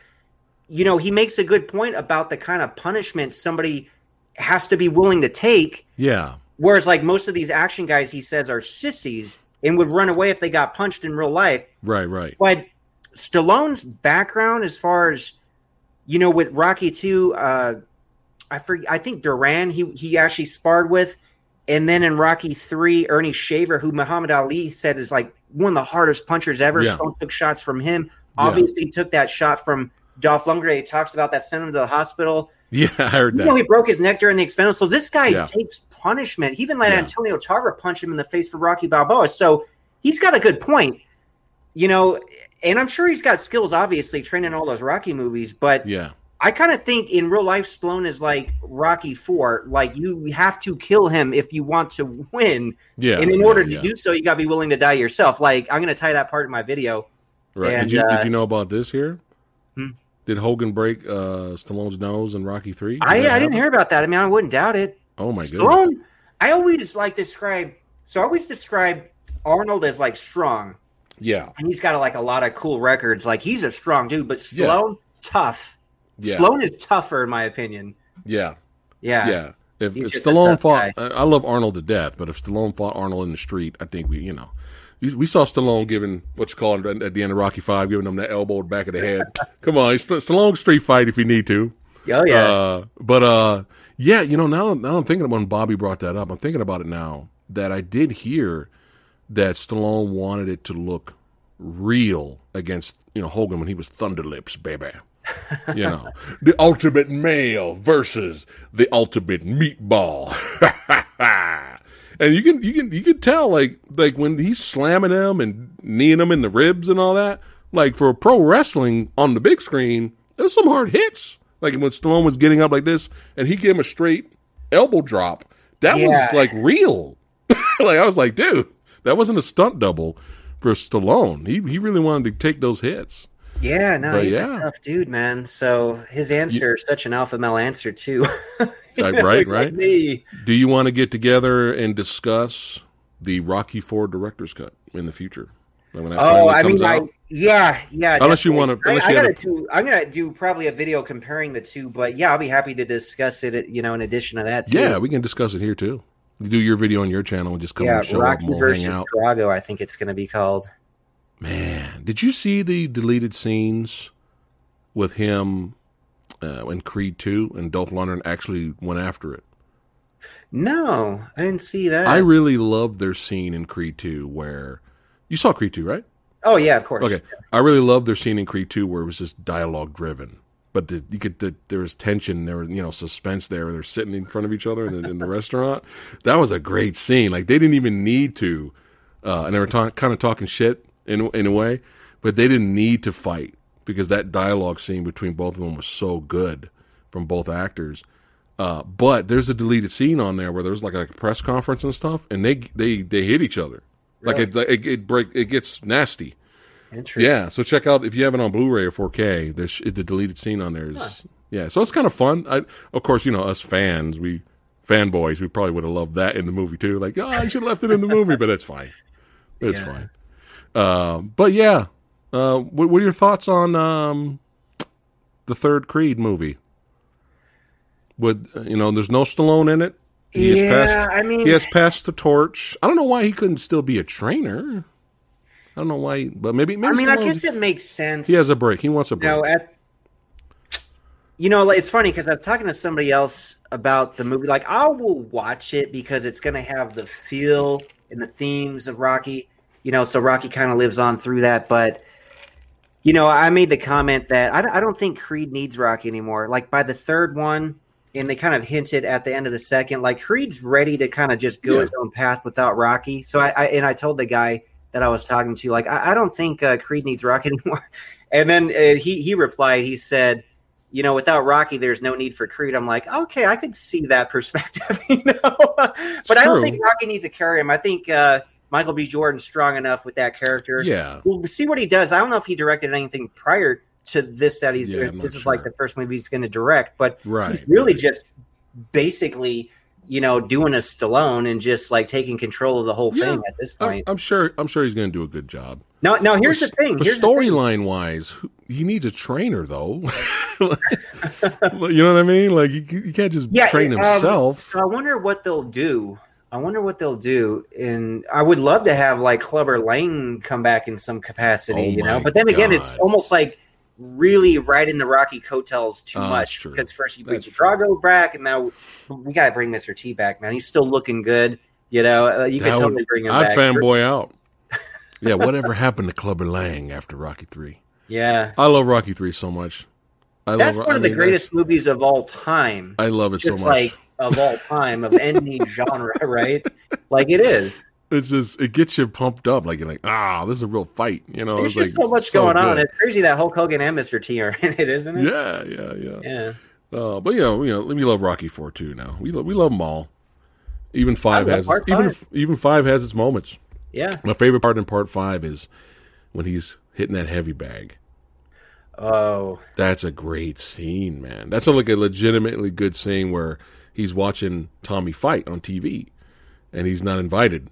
you know, he makes a good point about the kind of punishment somebody has to be willing to take. Yeah. Whereas, like most of these action guys, he says are sissies and would run away if they got punched in real life. Right. Right. But Stallone's background, as far as you know, with Rocky Two, uh, I forget, I think Duran he he actually sparred with, and then in Rocky Three, Earnie Shaver, who Muhammad Ali said is like one of the hardest punchers ever. Yeah. Stone took shots from him. Yeah. Obviously, he took that shot from Dolph Lundgren. He talks about that, sent him to the hospital. Yeah, I heard You that. know, he broke his neck during the Expendables. So this guy Yeah. takes punishment. He even let Yeah. Antonio Tarver punch him in the face for Rocky Balboa. So he's got a good point. You know, and I'm sure he's got skills, obviously, training all those Rocky movies. But yeah. I kind of think in real life, Stallone is like Rocky Four. Like you have to kill him if you want to win, Yeah. and in order yeah. to do so, you got to be willing to die yourself. Like I'm going to tie that part in my video. Right. And, did you uh, did you know about this here? Hmm. Did Hogan break uh, Stallone's nose in Rocky Three? I, I didn't hear about that. I mean, I wouldn't doubt it. Oh my goodness. Stallone, I always like describe. So I always describe Arnold as like strong, Yeah. and he's got like a lot of cool records. Like he's a strong dude, but Yeah. Stallone tough. Yeah. Stallone is tougher in my opinion. Yeah. Yeah, Yeah. If, if Stallone fought, I I love Arnold to death, but if Stallone fought Arnold in the street, I think we, you know, we saw Stallone giving what you call it at the end of Rocky Five, giving him that elbow the back of the head. Come on, St- Stallone street fight if you need to. Oh yeah. Uh, but uh, yeah, you know, now now I'm thinking when Bobby brought that up, I'm thinking about it now that I did hear that Stallone wanted it to look real against you know Hogan when he was Thunderlips, baby. You know, the ultimate male versus the ultimate meatball. and you can you can you can tell like like when he's slamming him and kneeing him in the ribs and all that. Like for pro wrestling on the big screen, there's some hard hits. Like when Stallone was getting up like this and he gave him a straight elbow drop. That Yeah. was like real. like I was like, dude, that wasn't a stunt double for Stallone. He he really wanted to take those hits. yeah, no, but he's yeah. a tough dude, man. So his answer is such an alpha male answer too. Like, right, like right. me. Do you want to get together and discuss the Rocky Four director's cut in the future? When that Oh, I mean, yeah, yeah. Unless you definitely. I, you I gotta do. I'm gonna do probably a video comparing the two, but yeah, I'll be happy to discuss it. You know, in addition to that, too. yeah, we can discuss it here too. You do your video on your channel and just come yeah. and show up Rocky and versus hang out. Drago. I think it's gonna be called. Man, did you see the deleted scenes with him uh, in Creed Two and Dolph Lundgren actually went after it? No, I didn't see that. I really loved their scene in Creed Two where you saw Creed Two, right? oh yeah, of course. Okay, I really loved their scene in Creed Two where it was just dialogue driven, but the, you could the, there was tension, there was you know suspense there. They're sitting in front of each other in the, in the restaurant. That was a great scene. Like they didn't even need to, uh, and they were ta- kind of talking shit in in a way, but they didn't need to fight because that dialogue scene between both of them was so good from both actors. Uh, but there's a deleted scene on there where there's like a press conference and stuff, and they they they hit each other. Like it, it, it break, it gets nasty. Interesting. Yeah, so check out if you have it on Blu-ray or 4K. There's the deleted scene on there is yeah. So it's kind of fun. I, of course, you know us fans, we fanboys, we probably would have loved that in the movie too. Like, oh, I should have left it in the movie, but it's fine. It's Yeah. fine. Um, but yeah, uh, what, what are your thoughts on um, the third Creed movie? Would uh, you know? There's no Stallone in it. He Yeah, passed- I mean, he has passed the torch. I don't know why he couldn't still be a trainer. I don't know why, but maybe maybe I mean, I guess it makes sense. he has a break. He wants a you break. know, at you know, it's funny because I was talking to somebody else about the movie. Like, I will watch it because it's going to have the feel and the themes of Rocky. You know, so Rocky kind of lives on through that. But you know, I made the comment that I, don't- I don't think Creed needs Rocky anymore. Like by the third one, and they kind of hinted at the end of the second, like Creed's ready to kind of just go Yeah. his own path without Rocky. So I, I and I told the guy that I was talking to, like, I, I don't think uh, Creed needs Rocky anymore. And then uh, he he replied, he said, you know, without Rocky, there's no need for Creed. I'm like, okay, I could see that perspective, you know, but I don't think Rocky needs to carry him. I think uh, Michael B. Jordan strong enough with that character. Yeah. We'll see what he does. I don't know if he directed anything prior to this that he's Yeah, I'm this is like the first movie he's going to direct, but Right. he's really just basically you know doing a Stallone and just like taking control of the whole thing at this I'm, point. I'm sure. I'm sure he's going to do a good job. now, now here's the But- thing. The thing. storyline wise, he needs a trainer though. you know what I mean? Like you, you can't just train um, himself. so I wonder what they'll do. I wonder what they'll do, and I would love to have like Clubber Lang come back in some capacity, Oh you know. But then again, it's almost like really riding the Rocky coattails too Oh, much because first you bring Drago back, and now we got to bring Mister T back, man. He's still looking good, you know. Uh, you can That totally would- bring him I'd back. fanboy out. Yeah, whatever happened to Clubber Lang after Rocky Three? Yeah, I love Rocky Three so much. I that's love, one I of the greatest movies of all time. I love it just so much. like of all time of any genre, right? Like it is. it's just it gets you pumped up. Like you're like, ah, this is a real fight. You know, There's it's just like so much going on. It's crazy that Hulk Hogan and Mr. T are in it, isn't it? Yeah, yeah, yeah. Yeah. Uh, but you know, you know, we love Rocky Four too. Now we lo- we love them all. Even five has part even five. even five has its moments. Yeah. My favorite part in part five is when he's hitting that heavy bag. Oh, That's a great scene, man. That's a, like a legitimately good scene where he's watching Tommy fight on TV, and he's not invited,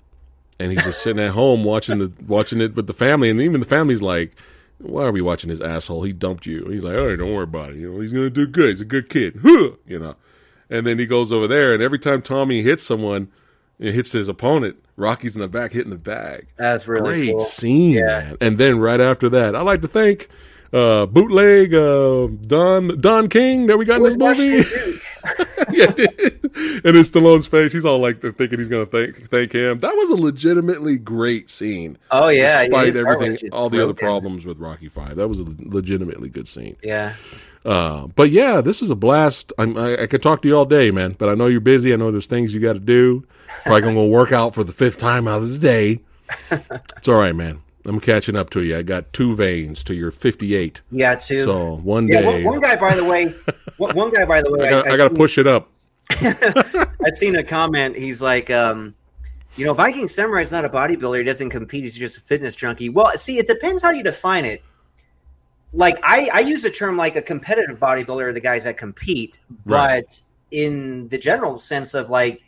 and he's just sitting at home watching the watching it with the family, and even the family's like, "Why are we watching this asshole? He dumped you." He's like, "All right, don't worry about it. You know, he's gonna do good. He's a good kid." You know, and then he goes over there, and every time Tommy hits someone, it hits his opponent. Rocky's in the back hitting the bag that's really great cool. scene, Yeah. man. And then right after that, I like to thank uh, bootleg uh, Don Don King that we got in this movie. Yeah, and it's Stallone's face. He's all like thinking he's going to thank thank him. That was a legitimately great scene, Oh yeah, yeah, despite was everything, all the other problems with Rocky Five. That was a legitimately good scene. Yeah. Uh, but yeah, this is a blast. I'm, I, I could talk to you all day, man. But I know you're busy. I know there's things you got to do. Probably gonna go work out for the fifth time out of the day. It's all right, man. I'm catching up to you. I got two veins to your 58. Yeah, two. So one yeah, day, one, one guy, by the way, one, guy, by the way, I got, I I, got to push it up. I've seen a comment. He's like, um, you know, Viking Samurai is not a bodybuilder. He doesn't compete. He's just a fitness junkie. Well, see, it depends how you define it. Like I, I use the term like a competitive bodybuilder the guys that compete, but Right. in the general sense of like,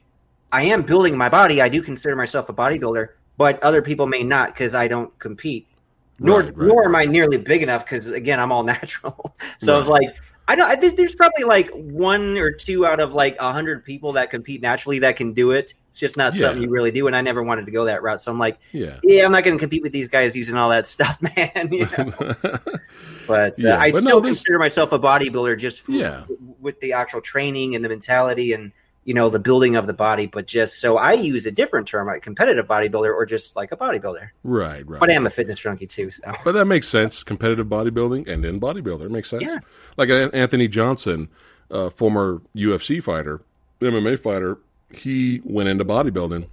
I am building my body. I do consider myself a bodybuilder, but other people may not because I don't compete. Nor, Right, right. nor am I nearly big enough because again, I'm all natural. so I was like, I know I think there's probably like one or two out of like a hundred people that compete naturally that can do it. It's just not Yeah. something you really do, and I never wanted to go that route. So I'm like, Yeah. yeah, I'm not going to compete with these guys using all that stuff, man. You know? But uh, I but no, still there's- consider myself a bodybuilder just Yeah. with the actual training and the mentality and you know the building of the body. But just so I use a different term, like competitive bodybuilder or just like a bodybuilder. right, right. But I am a fitness junkie too. So But that makes sense. Competitive bodybuilding and then bodybuilder it makes sense. Yeah. Like Anthony Johnson, uh, former UFC fighter, MMA fighter, he went into bodybuilding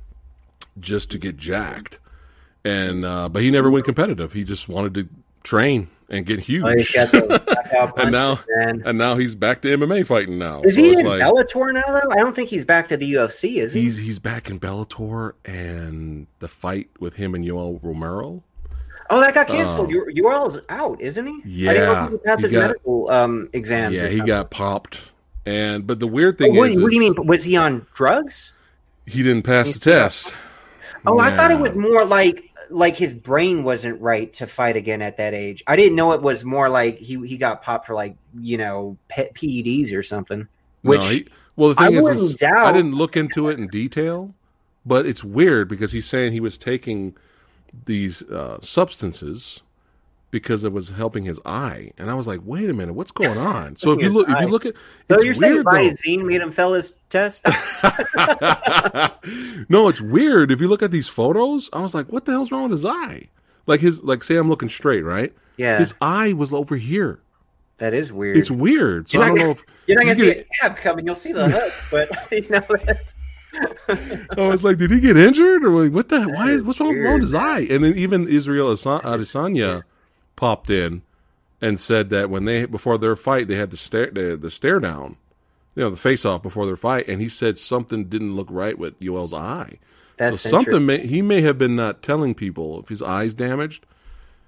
just to get jacked, and uh, but he never went competitive. He just wanted to train and get huge. Oh, he's got those and now, man. and now he's back to MMA fighting now. Is So he in like- Bellator now though? I don't think he's back to the UFC. Is he? He's he's back in Bellator, and the fight with him and Yoel Romero. Oh, that got canceled. Um, you Yoel's out, isn't he? I didn't know Yeah, he passed his got- medical um, exams. Yeah, he got popped, and but the weird Oh, thing what, is, what do you mean? Was he on drugs? he didn't pass the test. Oh, I thought it was more like like his brain wasn't right to fight again at that age. I didn't know it was more like he he got popped for like you know PEDs or something. Which no, he, well, the I thing is, is doubt- I didn't look into it in detail, but it's weird because he's saying he was taking these uh, substances because it was helping his eye, and I was like, wait a minute, what's going on? So if you look, if you look at, so it's you're saying. Visine made him fail his test? no, it's weird. If you look at these photos, I was like, what the hell's wrong with his eye? Like his, like say I'm looking straight, right? yeah, His eye was over here. that is weird. It's weird. So You're I don't know if You're not gonna you see get- a cab coming. You'll see the hook, but you know. I was like, did he get injured or like, what the? Why is what's wrong, wrong with his eye? And then even Israel Adesanya popped in and said that when they before their fight they had the stare the, the stare down, you know, the face off before their fight, and he said something didn't look right with Yoel's eye. That's so something may, he may have been not telling people if his eyes damaged.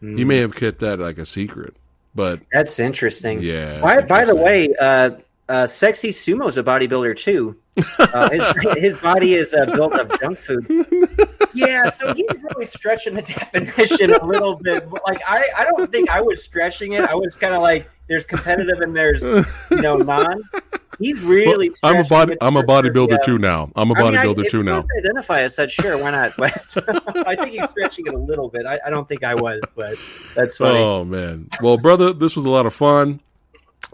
Mm. He may have kept that like a secret. But that's interesting. Yeah. By, by the way, uh, uh, Sexy Sumo's a bodybuilder too. Uh, his, his body is uh, built of junk food. Yeah, so he's really stretching the definition a little bit. Like I, I don't think I was stretching it. I was kind of like, there's competitive and there's you know non. He's really. Well, I'm a body. I'm a bodybuilder yeah. too now. I'm a bodybuilder I mean, I, too now. Identify as such, sure. Why not? But I think he's stretching it a little bit. I, I don't think I was, but that's funny. Oh man. Well, brother, this was a lot of fun.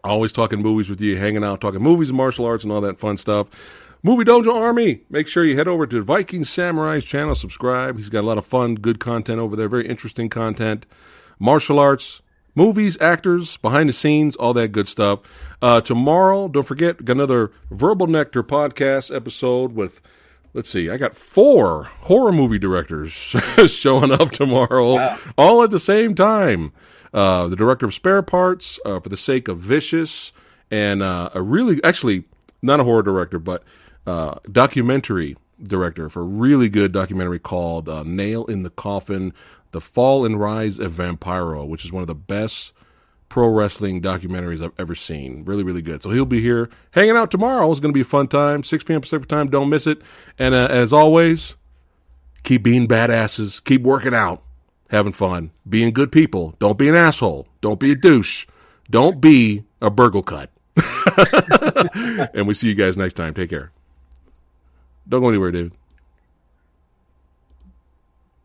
Always talking movies with you, hanging out, talking movies and martial arts and all that fun stuff. Movie Dojo Army. Make sure you head over to Viking Samurai's channel, subscribe. He's got a lot of fun, good content over there, very interesting content. Martial arts, movies, actors, behind the scenes, all that good stuff. Uh, tomorrow, don't forget, got another Verbal Nectar podcast episode with, let's see, I got four horror movie directors showing up tomorrow, wow. all at the same time. Uh, the director of Spare Parts, uh, For the Sake of Vicious, and uh, a really, actually, not a horror director, but uh, documentary director for a really good documentary called uh, Nail in the Coffin The Fall and Rise of Vampiro, which is one of the best pro wrestling documentaries I've ever seen. Really, really good. So he'll be here hanging out tomorrow. It's going to be a fun time. 6 p.m. Pacific time. Don't miss it. And uh, as always, keep being badasses. Keep working out having fun, being good people. Don't be an asshole. Don't be a douche. Don't be a burgle cut. and we see you guys next time. Take care. Don't go anywhere, David.